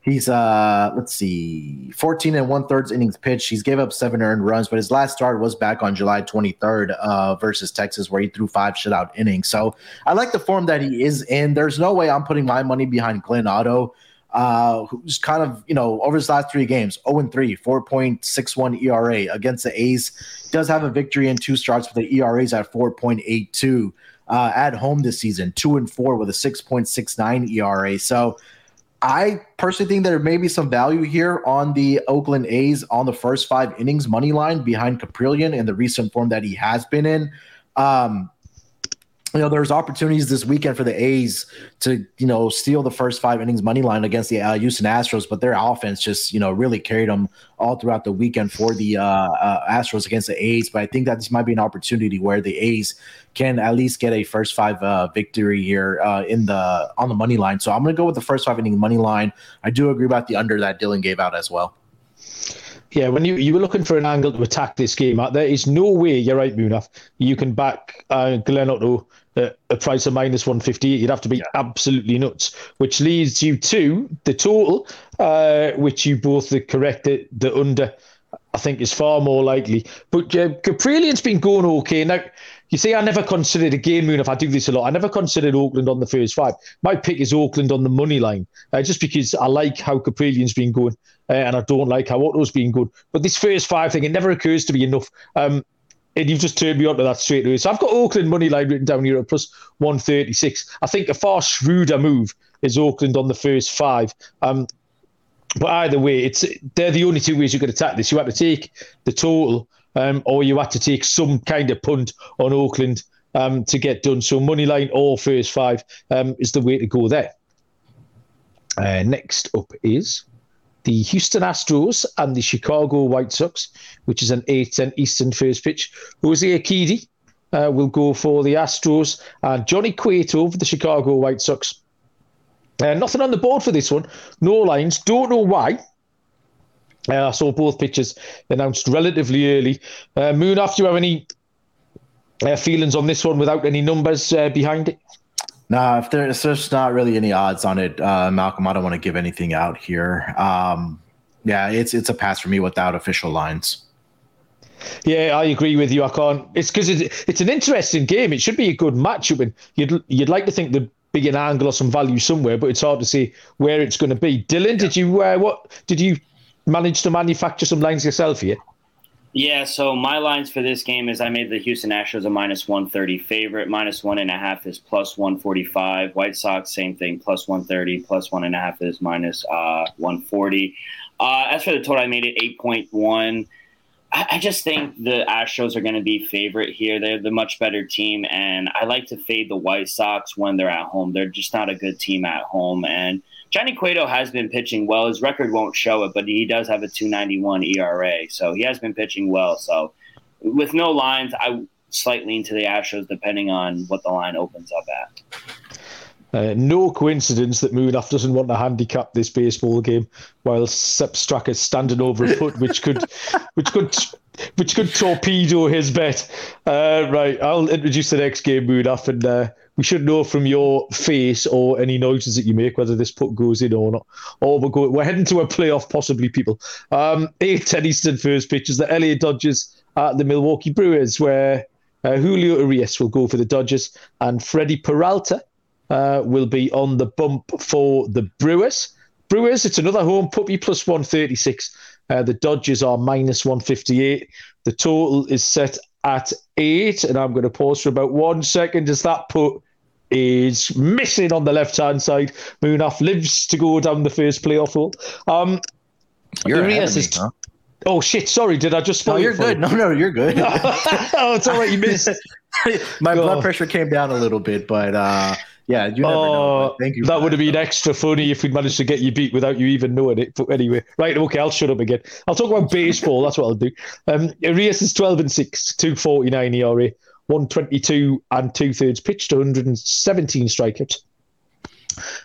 He's uh let's see, 14 and one thirds innings pitched. He's gave up seven earned runs, but his last start was back on July 23rd uh versus Texas, where he threw five shutout innings. So I like the form that he is in. There's no way I'm putting my money behind Glenn Otto, uh, who's kind of, you know, over his last three games, 0 3, 4.61 ERA against the A's. Does have a victory in two starts with the ERAs at 4.82. Uh, at home this season, two and four with a 6.69 ERA. So I personally think there may be some value here on the Oakland A's on the first five innings money line behind Kaprielian in the recent form that he has been in. Um, you know, there's opportunities this weekend for the A's to, you know, steal the first five innings money line against the uh, Houston Astros, but their offense just, you know, really carried them all throughout the weekend for the uh, uh, Astros against the A's. But I think that this might be an opportunity where the A's can at least get a first five uh, victory here uh, in the on the money line. So I'm going to go with the first five inning money line. I do agree about the under that Dylan gave out as well. Yeah, when you, you were looking for an angle to attack this game, uh, there is no way, you're right, Munaf, you can back uh, Glenn Otto at a price of minus 150. You'd have to be yeah. absolutely nuts, which leads you to the total, uh, which you both correct the, the under, I think, is far more likely. But uh, Kaprielian's been going okay. Now, you see, I never considered a game moon if I do this a lot. I never considered Oakland on the first five. My pick is Oakland on the money line, uh, just because I like how Kaprielian's been going uh, and I don't like how Otto's been good. But this first five thing, it never occurs to me enough. Um, and you've just turned me onto that straight away. So I've got Oakland money line written down here at plus 136. I think a far shrewder move is Oakland on the first five. Um, but either way, it's they're the only two ways you could attack this. You have to take the total um, or you had to take some kind of punt on Oakland um, to get done. So money line or first five um, is the way to go there. Uh, next up is the Houston Astros and the Chicago White Sox, which is an 8-10 Eastern first pitch. Jose Urquidy uh, will go for the Astros and Johnny Cueto for the Chicago White Sox. Uh, nothing on the board for this one. No lines. Don't know why. Uh, I saw both pitches announced relatively early. Uh, Moon, after you have any uh, feelings on this one without any numbers uh, behind it? No, if there's just not really any odds on it, uh, Malcolm, I don't want to give anything out here. Um, yeah, it's it's a pass for me without official lines. Yeah, I agree with you. I can't. It's because it's, it's an interesting game. It should be a good matchup, and you'd you'd like to think the big an angle or some value somewhere, but it's hard to see where it's going to be. Dylan, yeah. did you uh, what did you manage to manufacture some lines yourself here? Yeah, so my lines for this game is I made the Houston Astros a minus 130 favorite. Minus one and a half is plus 145. White Sox, same thing, plus 130. Plus one and a half is minus, uh, 140. Uh, as for the total, I made it 8.1. I, I just think the Astros are going to be favorite here. They're the much better team, and I like to fade the White Sox when they're at home. They're just not a good team at home, and – Johnny Cueto has been pitching well. His record won't show it, but he does have a 291 ERA. So he has been pitching well. So with no lines, I slightly lean to the Astros depending on what the line opens up at. Uh, no coincidence that Munaf doesn't want to handicap this baseball game while Sepp Straka is standing over a foot, which could, which could, which could torpedo his bet. Uh, right, I'll introduce the next game, Munaf, and uh, we should know from your face or any noises that you make whether this put goes in or not. Or we're going, we're heading to a playoff, possibly, people. Um, 8 10 Eastern first pitches, the LA Dodgers at the Milwaukee Brewers, where uh, Julio Urias will go for the Dodgers and Freddie Peralta uh, will be on the bump for the Brewers. Brewers, it's another home puppy plus 136. Uh, the Dodgers are minus 158. The total is set at eight, and I'm going to pause for about one second as that put is missing on the left hand side. Munaf lives to go down the first playoff hole. Um, You're Urias is. Huh? Oh shit! Sorry, did I just spoil? No, you're good. No, no, you're good. oh, it's all right. You missed. My blood pressure came down a little bit, but uh, yeah, you never uh, know. Thank you. That would have been extra funny if we'd managed to get you beat without you even knowing it. But anyway, right, okay, I'll shut up again. I'll talk about baseball. That's what I'll do. Um, Urias is 12 and 6, 249 ERA, 122 and two thirds pitched, 117 strikeouts.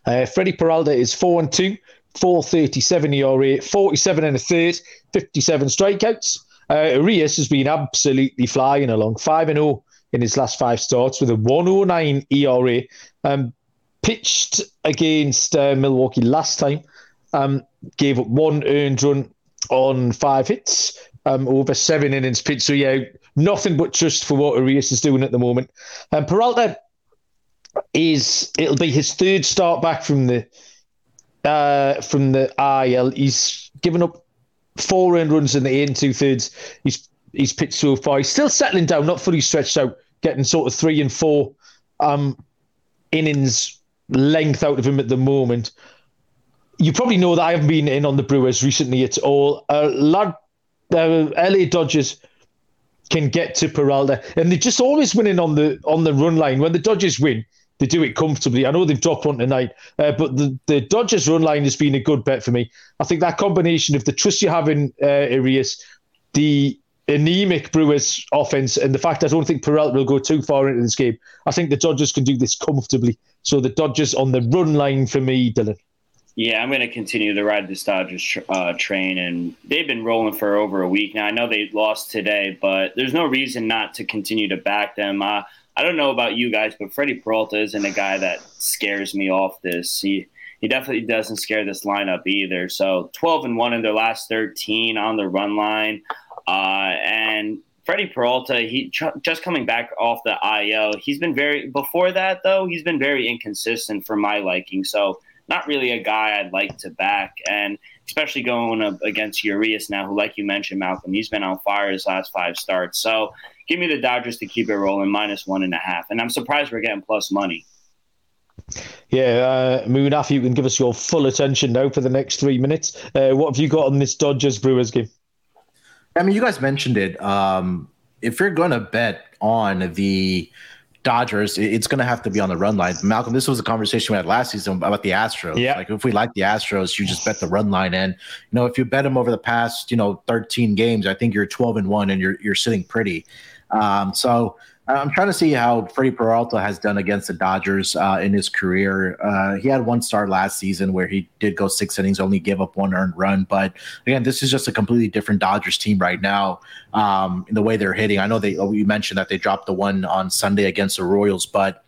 Uh, Freddie Peralta is 4 and 2, 437 ERA, 47 and a third, 57 strikeouts. Uh, Urias has been absolutely flying along, 5 and 0 in his last five starts with a 109 ERA. Um, pitched against uh, Milwaukee last time um, gave up one earned run on five hits, um, over seven innings pitched. So yeah, nothing but trust for what Urias is doing at the moment. And um, Peralta is it'll be his third start back from the uh, from the IL. He's given up four earned runs in the eight and two thirds. He's he's pitched so far. He's still settling down, not fully stretched out, getting sort of three and four um, innings length out of him at the moment. You probably know that I haven't been in on the Brewers recently at all. A lot, uh, LA Dodgers can get to Peralta, and they're just always winning on the on the run line. When the Dodgers win, they do it comfortably. I know they've dropped one tonight, uh, but the, the Dodgers run line has been a good bet for me. I think that combination of the trust you have in uh, Urias, the anemic Brewers offense, and the fact I don't think Peralta will go too far into this game, I think the Dodgers can do this comfortably. So the Dodgers on the run line for me, Dylan. Yeah, I'm going to continue to ride this Dodgers uh, train, and they've been rolling for over a week now. I know they lost today, but there's no reason not to continue to back them. Uh, I don't know about you guys, but Freddie Peralta isn't a guy that scares me off this. He he definitely doesn't scare this lineup either. So 12 and one in their last 13 on the run line, uh, and Freddie Peralta, he just coming back off the IL. He's been very before that though. He's been very inconsistent for my liking. So not really a guy I'd like to back, and especially going up against Urias now, who, like you mentioned, Malcolm, he's been on fire his last five starts. So give me the Dodgers to keep it rolling minus one and a half. And I'm surprised we're getting plus money. Yeah, uh, Munaf, you can give us your full attention now for the next three minutes. Uh, what have you got on this Dodgers Brewers game? I mean, you guys mentioned it. Um, if you're going to bet on the Dodgers, it's going to have to be on the run line. Malcolm, this was a conversation we had last season about the Astros. Yeah. Like if we like the Astros, you just bet the run line. And, you know, if you bet them over the past, you know, 13 games, I think you're 12 and one and you're, you're sitting pretty. Um, so I'm trying to see how Freddie Peralta has done against the Dodgers uh, in his career. Uh, he had one start last season where he did go six innings, only gave up one earned run. But again, this is just a completely different Dodgers team right now um, in the way they're hitting. I know they oh, you mentioned that they dropped the one on Sunday against the Royals, but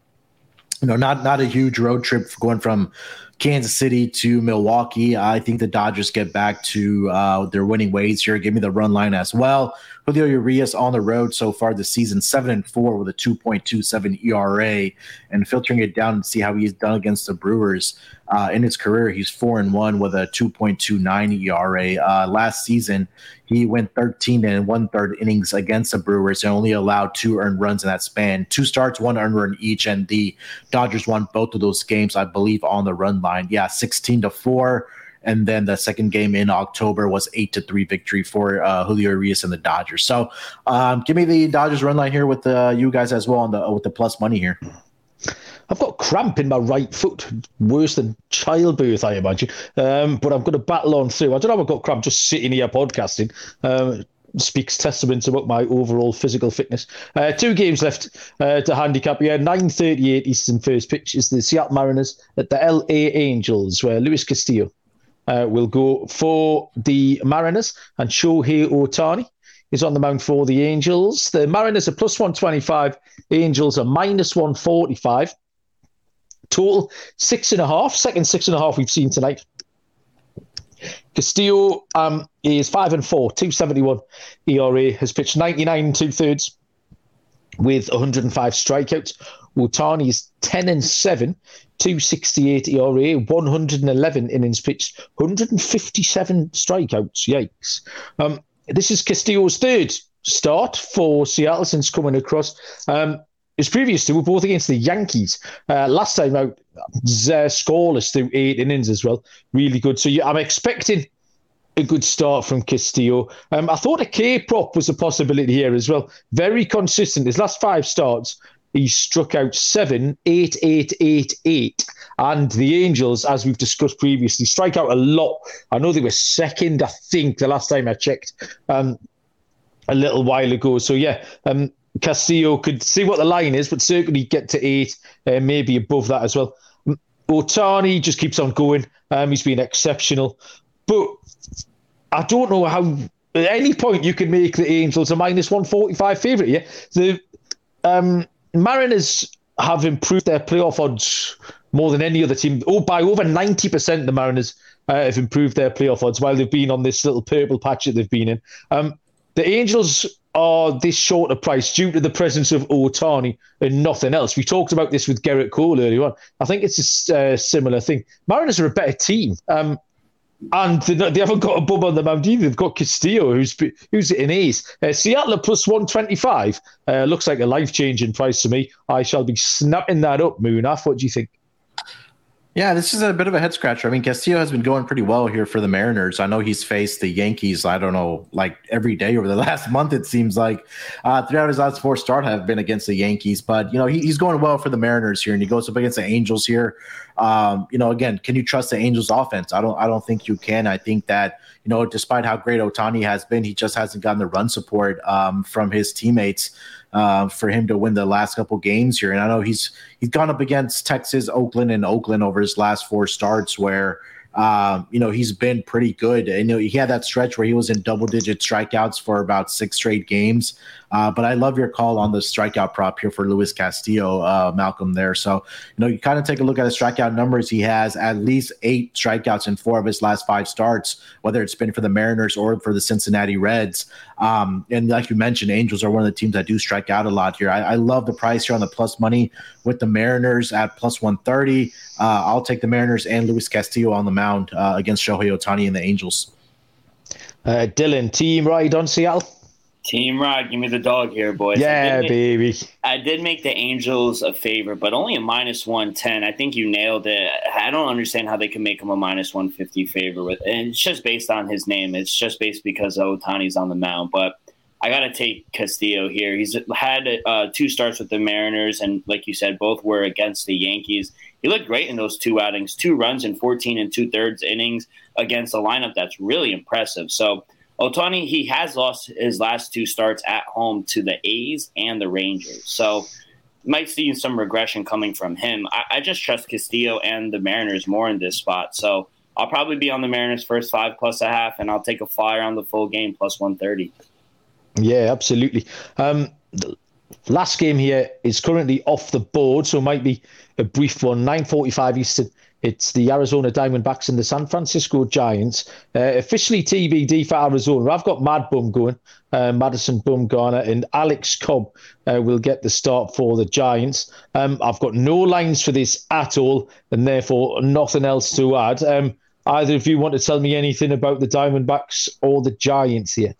you know, not not a huge road trip going from Kansas City to Milwaukee. I think the Dodgers get back to uh, their winning ways here. Give me the run line as well. Julio Urias on the road so far this season, seven and four with a 2.27 ERA, and filtering it down and see how he's done against the Brewers uh, in his career. He's four and one with a 2.29 ERA. Uh, last season, he went 13 and one third innings against the Brewers and only allowed two earned runs in that span. Two starts, one earned run each, and the Dodgers won both of those games, I believe, on the run line. Yeah, 16 to four and then the second game in October was eight to three victory for uh, Julio Urias and the Dodgers. So, um, give me the Dodgers run line here with uh, you guys as well on the with the plus money here. I've got cramp in my right foot, worse than childbirth, I imagine. Um, but I'm going to battle on through. I don't know. I've got cramp just sitting here podcasting. Um, speaks testament about my overall physical fitness. Uh, two games left uh, to handicap here. 9.38 Eastern first pitch is the Seattle Mariners at the LA Angels, where Luis Castillo uh, will go for the Mariners, and Shohei Ohtani is on the mound for the Angels. The Mariners are plus 125, Angels are minus 145. Total six and a half, second six and a half we've seen tonight. Castillo um, is five and four, 271 ERA, has pitched 99 and two thirds with 105 strikeouts. Ohtani is 10 and 7, 268 ERA, 111 innings pitched, 157 strikeouts. Yikes. Um, this is Castillo's third start for Seattle since coming across. Um, his previous two were both against the Yankees. Uh, last time out, uh, scoreless through eight innings as well. Really good. So I'm expecting a good start from Castillo. Um, I thought a K prop was a possibility here as well. Very consistent. His last five starts, he struck out seven, eight, eight, eight, eight. And the Angels, as we've discussed previously, strike out a lot. I know they were second, I think, the last time I checked, um, a little while ago. So, yeah, um, Castillo could see what the line is, but certainly get to eight, uh, maybe above that as well. Ohtani just keeps on going. Um, he's been exceptional. But I don't know how, at any point, you can make the Angels a minus 145 favourite. Yeah. The um, Mariners have improved their playoff odds more than any other team. Oh, by over 90%, the Mariners uh, have improved their playoff odds while they've been on this little purple patch that they've been in. Um, the Angels are this short a price due to the presence of Ohtani and nothing else. We talked about this with Gerrit Cole earlier on. I think it's a uh, similar thing. Mariners are a better team. Um, and they haven't got a bum on the mound either. They've got Castillo, who's who's in ace. Uh, Seattle plus one twenty five. Uh, looks like a life changing price to me. I shall be snapping that up. Munaf, what do you think? Yeah, this is a bit of a head scratcher. I mean, Castillo has been going pretty well here for the Mariners. I know he's faced the Yankees, I don't know, like every day over the last month, it seems like. Uh, three out of his last four start have been against the Yankees, but, you know, he, he's going well for the Mariners here, and he goes up against the Angels here. Um, you know, again, can you trust the Angels offense? I don't, I don't think you can. I think that, you know, despite how great Ohtani has been, he just hasn't gotten the run support um, from his teammates uh, for him to win the last couple games here. And I know he's he's gone up against Texas, Oakland, and Oakland over his last four starts where um, you know, he's been pretty good. And, you know, he had that stretch where he was in double digit strikeouts for about six straight games. Uh, but I love your call on the strikeout prop here for Luis Castillo, uh, Malcolm, there. So, you know, you kind of take a look at his strikeout numbers. He has at least eight strikeouts in four of his last five starts, whether it's been for the Mariners or for the Cincinnati Reds. Um, and like you mentioned, Angels are one of the teams that do strike out a lot here. I, I love the price here on the plus money with the Mariners at plus 130. Uh, I'll take the Mariners and Luis Castillo on the mound uh, against Shohei Ohtani and the Angels. Uh, Dylan, team ride on Seattle? Team Rod, give me the dog here, boys. Yeah, I baby. I did make the Angels a favor, but only a minus one ten. I think you nailed it. I don't understand how they can make him a minus one fifty favor with, and it's just based on his name. It's just based because Ohtani's on the mound, but. I got to take Castillo here. He's had uh, two starts with the Mariners, and like you said, both were against the Yankees. He looked great in those two outings, two runs in 14 and two thirds innings against a lineup that's really impressive. So Ohtani, he has lost his last two starts at home to the A's and the Rangers. So might see some regression coming from him. I, I, just trust Castillo and the Mariners more in this spot. So I'll probably be on the Mariners first five plus a half, and I'll take a flyer on the full game plus 130. Yeah, absolutely. Um, last game here is currently off the board, so it might be a brief one. 9.45 Eastern. It's the Arizona Diamondbacks and the San Francisco Giants. Uh, officially TBD for Arizona. I've got Mad Bum going, uh, Madison Bumgarner, and Alex Cobb uh, will get the start for the Giants. Um, I've got no lines for this at all, and therefore nothing else to add. Um, either of you want to tell me anything about the Diamondbacks or the Giants here?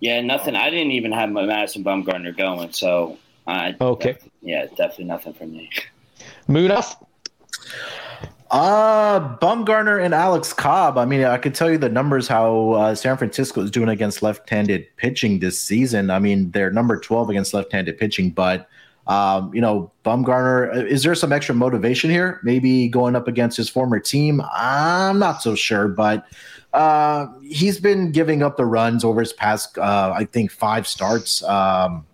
Yeah, nothing. I didn't even have my Madison Bumgarner going, so I okay. Def- yeah, definitely nothing from me. Munaf. Uh, Bumgarner and Alex Cobb. I mean, I could tell you the numbers how uh, San Francisco is doing against left-handed pitching this season. I mean, they're number 12 against left-handed pitching, but um, you know, Bumgarner, is there some extra motivation here? Maybe going up against his former team? I'm not so sure, but uh, he's been giving up the runs over his past, uh, I think, five starts. Um,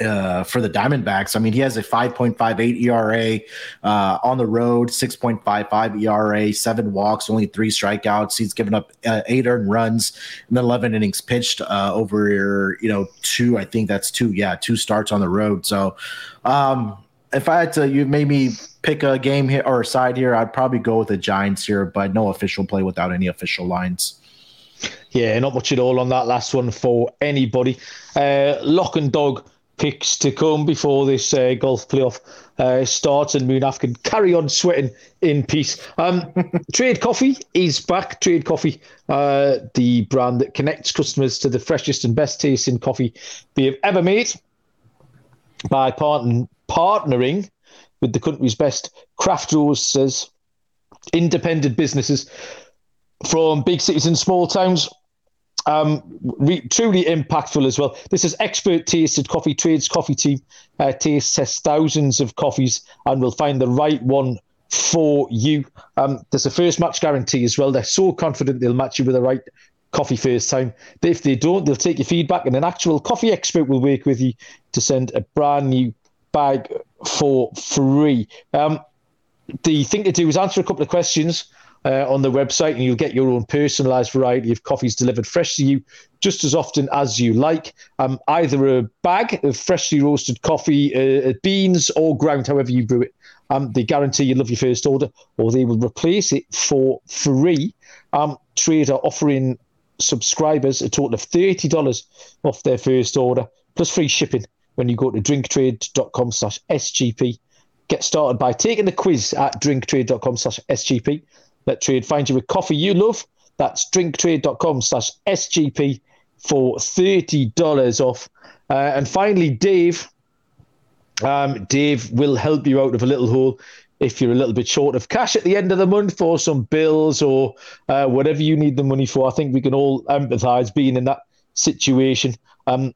uh, for the Diamondbacks. I mean, he has a 5.58 ERA uh, on the road, 6.55 ERA, seven walks, only three strikeouts. He's given up uh, eight earned runs and 11 innings pitched uh, over, you know, two. I think that's two. Yeah, two starts on the road. So, um, if I had to, you made me pick a game here or a side here, I'd probably go with the Giants here, but no official play without any official lines. Yeah, not much at all on that last one for anybody. Uh, lock and dog picks to come before this uh, golf playoff uh, starts and Munaf can carry on sweating in peace. Um, Trade Coffee is back. Trade Coffee, uh, the brand that connects customers to the freshest and best tasting coffee they have ever made by part- partnering with the country's best craft roasters, independent businesses from big cities and small towns um, re- truly impactful as well. This is expert tasted coffee trades coffee team. Uh, taste tests thousands of coffees and will find the right one for you. Um, there's a first match guarantee as well. They're so confident they'll match you with the right coffee first time. If they don't, they'll take your feedback and an actual coffee expert will work with you to send a brand new bag for free. Um, the thing to do is answer a couple of questions uh, on the website, and you'll get your own personalized variety of coffees delivered fresh to you just as often as you like. Um, either a bag of freshly roasted coffee, uh, beans, or ground, however you brew it. Um, they guarantee you love your first order, or they will replace it for free. Um, Trader offering subscribers a total of $30 off their first order, plus free shipping when you go to drinktrade.com slash SGP. Get started by taking the quiz at drinktrade.com slash SGP. Let Trade find you a coffee you love. That's drinktrade.com slash SGP for $30 off. Uh, and finally, Dave. Um, Dave will help you out of a little hole if you're a little bit short of cash at the end of the month for some bills or uh, whatever you need the money for. I think we can all empathise being in that situation. Um,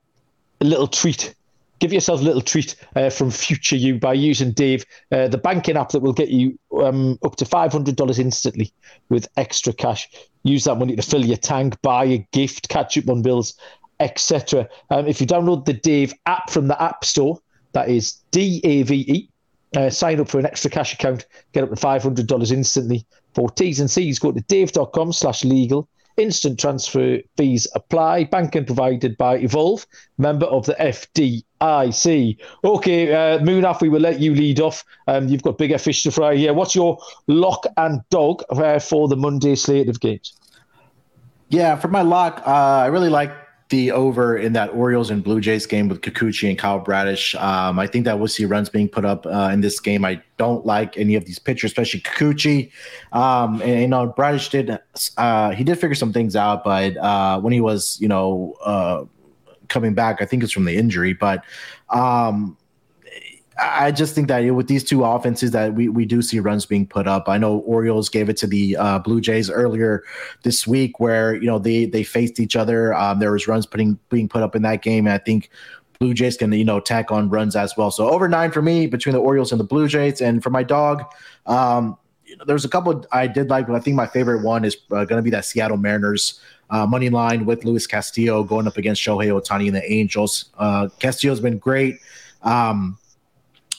a little treat. Give yourself a little treat uh, from future you by using Dave, uh, the banking app that will get you um, up to $500 instantly with extra cash. Use that money to fill your tank, buy a gift, catch up on bills, etc. Um, if you download the Dave app from the App Store, that is D A V E uh, sign up for an extra cash account, get up to $500 instantly. For T's and C's, go to dave.com slash legal. Instant transfer fees apply. Banking provided by Evolve, member of the FDIC. Okay, uh, Munaf, we will let you lead off. Um, you've got bigger fish to fry here. What's your lock and dog uh, for the Monday slate of games? Yeah, for my lock, uh, I really like the over in that Orioles and Blue Jays game with Kikuchi and Kyle Bradish. Um, I think that we'll see runs being put up uh, in this game. I don't like any of these pitchers, especially Kikuchi. Um, and you know, Bradish did uh, he did figure some things out, but uh, when he was you know uh, coming back, I think it's from the injury, but. Um, I just think that with these two offenses that we, we do see runs being put up. I know Orioles gave it to the uh, Blue Jays earlier this week where, you know, they, they faced each other. Um, there was runs putting being put up in that game. And I think Blue Jays can, you know, tack on runs as well. So over nine for me between the Orioles and the Blue Jays. And for my dog, um, there's a couple I did like, but I think my favorite one is uh, going to be that Seattle Mariners uh, money line with Luis Castillo going up against Shohei Ohtani and the Angels. Uh, Castillo's been great. Um,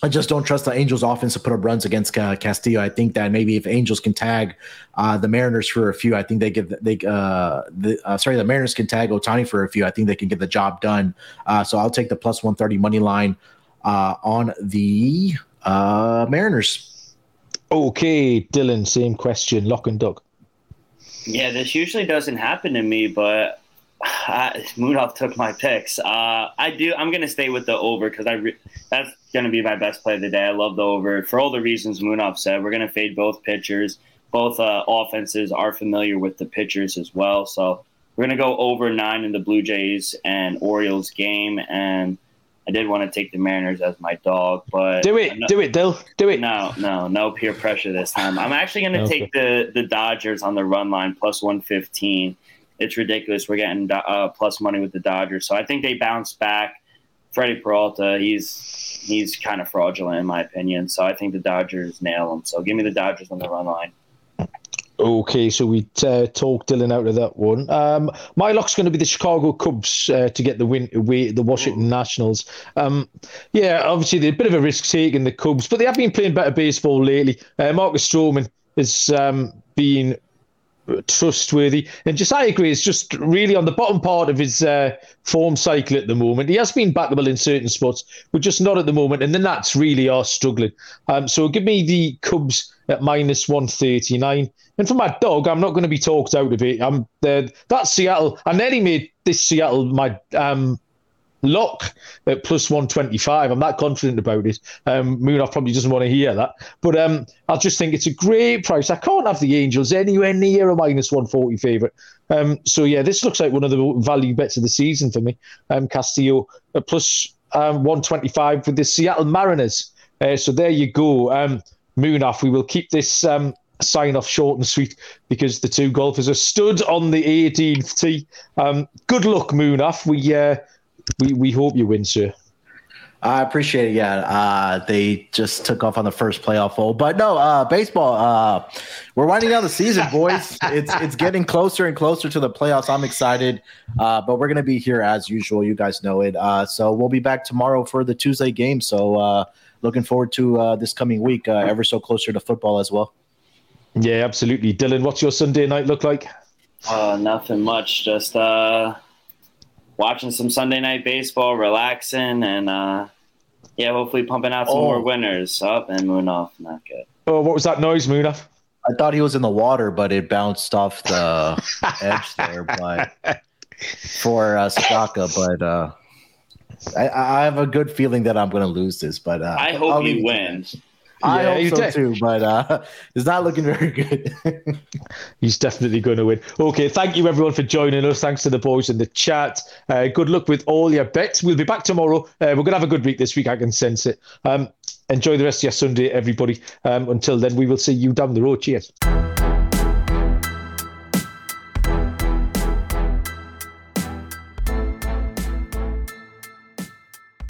I just don't trust the Angels offense to put up runs against uh, Castillo. I think that maybe if Angels can tag uh, the Mariners for a few, I think they give they uh, the uh, sorry the Mariners can tag Ohtani for a few. I think they can get the job done. Uh, so I'll take the plus one thirty money line uh, on the Mariners. Okay, Dylan, same question. Lock and dog. Yeah, this usually doesn't happen to me, but uh, took my picks. Uh, I do. I'm going to stay with the over because I re- that's going to be my best play of the day. I love the over for all the reasons Munaf said. We're going to fade both pitchers. Both uh, offenses are familiar with the pitchers as well. So we're going to go over nine in the Blue Jays and Orioles game. And I did want to take the Mariners as my dog, but do it, not, do it, Dill, do it. No, no, no peer pressure this time. I'm actually going to okay. take the the Dodgers on the run line plus 115 it's ridiculous. We're getting uh, plus money with the Dodgers, so I think they bounce back. Freddie Peralta, he's he's kind of fraudulent in my opinion. So I think the Dodgers nail him. So give me the Dodgers on the run line. Okay, so we uh, talked Dylan out of that one. Um, my lock's going to be the Chicago Cubs uh, to get the win away the Washington. Nationals. Um, yeah, obviously they're a bit of a risk taking the Cubs, but they have been playing better baseball lately. Uh, Marcus Stroman has um, been trustworthy. And Josiah Gray is just really on the bottom part of his uh, form cycle at the moment. He has been backable in certain spots, but just not at the moment. And the Nats really are struggling. Um, so give me the Cubs at minus 139. And for my dog, I'm not going to be talked out of it. I'm uh, that Seattle. I nearly made this Seattle my um, lock at plus 125. I'm that confident about it. Um, Munaf probably doesn't want to hear that. But um, I just think it's a great price. I can't have the Angels anywhere near a minus 140 favourite. Um, so, yeah, this looks like one of the value bets of the season for me. Um, Castillo uh, plus, um, 125 with the Seattle Mariners. Uh, so there you go. Um, Munaf, we will keep this um, sign off short and sweet because the two golfers are stood on the 18th tee. Um, good luck, Munaf. We uh, we we hope you win, sir. I appreciate it. Yeah, uh, they just took off on the first playoff hole, but no, uh, baseball. Uh, we're winding down the season, boys. it's it's getting closer and closer to the playoffs. I'm excited, uh, but we're gonna be here as usual. You guys know it. Uh, so we'll be back tomorrow for the Tuesday game. So uh, looking forward to this coming week. ever so closer to football as well. Yeah, absolutely. Dylan, what's your Sunday night look like? Uh, nothing much. Just uh, watching some Sunday night baseball, relaxing, and uh, yeah, hopefully pumping out some Oh. more winners. Up and moving off. Not good. Oh, what was that noise, Moona? I thought he was in the water, but it bounced off the edge there. But for uh, Straka, but uh, I, I have a good feeling that I'm going to lose this. But uh, I hope I'll you leave it to win. that. I Yeah, hope so did. too, but uh, it's not looking very good. He's definitely going to win. Okay, thank you everyone for joining us. Thanks to the boys in the chat. Uh, good luck with all your bets. We'll be back tomorrow. Uh, we're going to have a good week this week. I can sense it. Um, enjoy the rest of your Sunday, everybody. Um, until then, we will see you down the road. Cheers.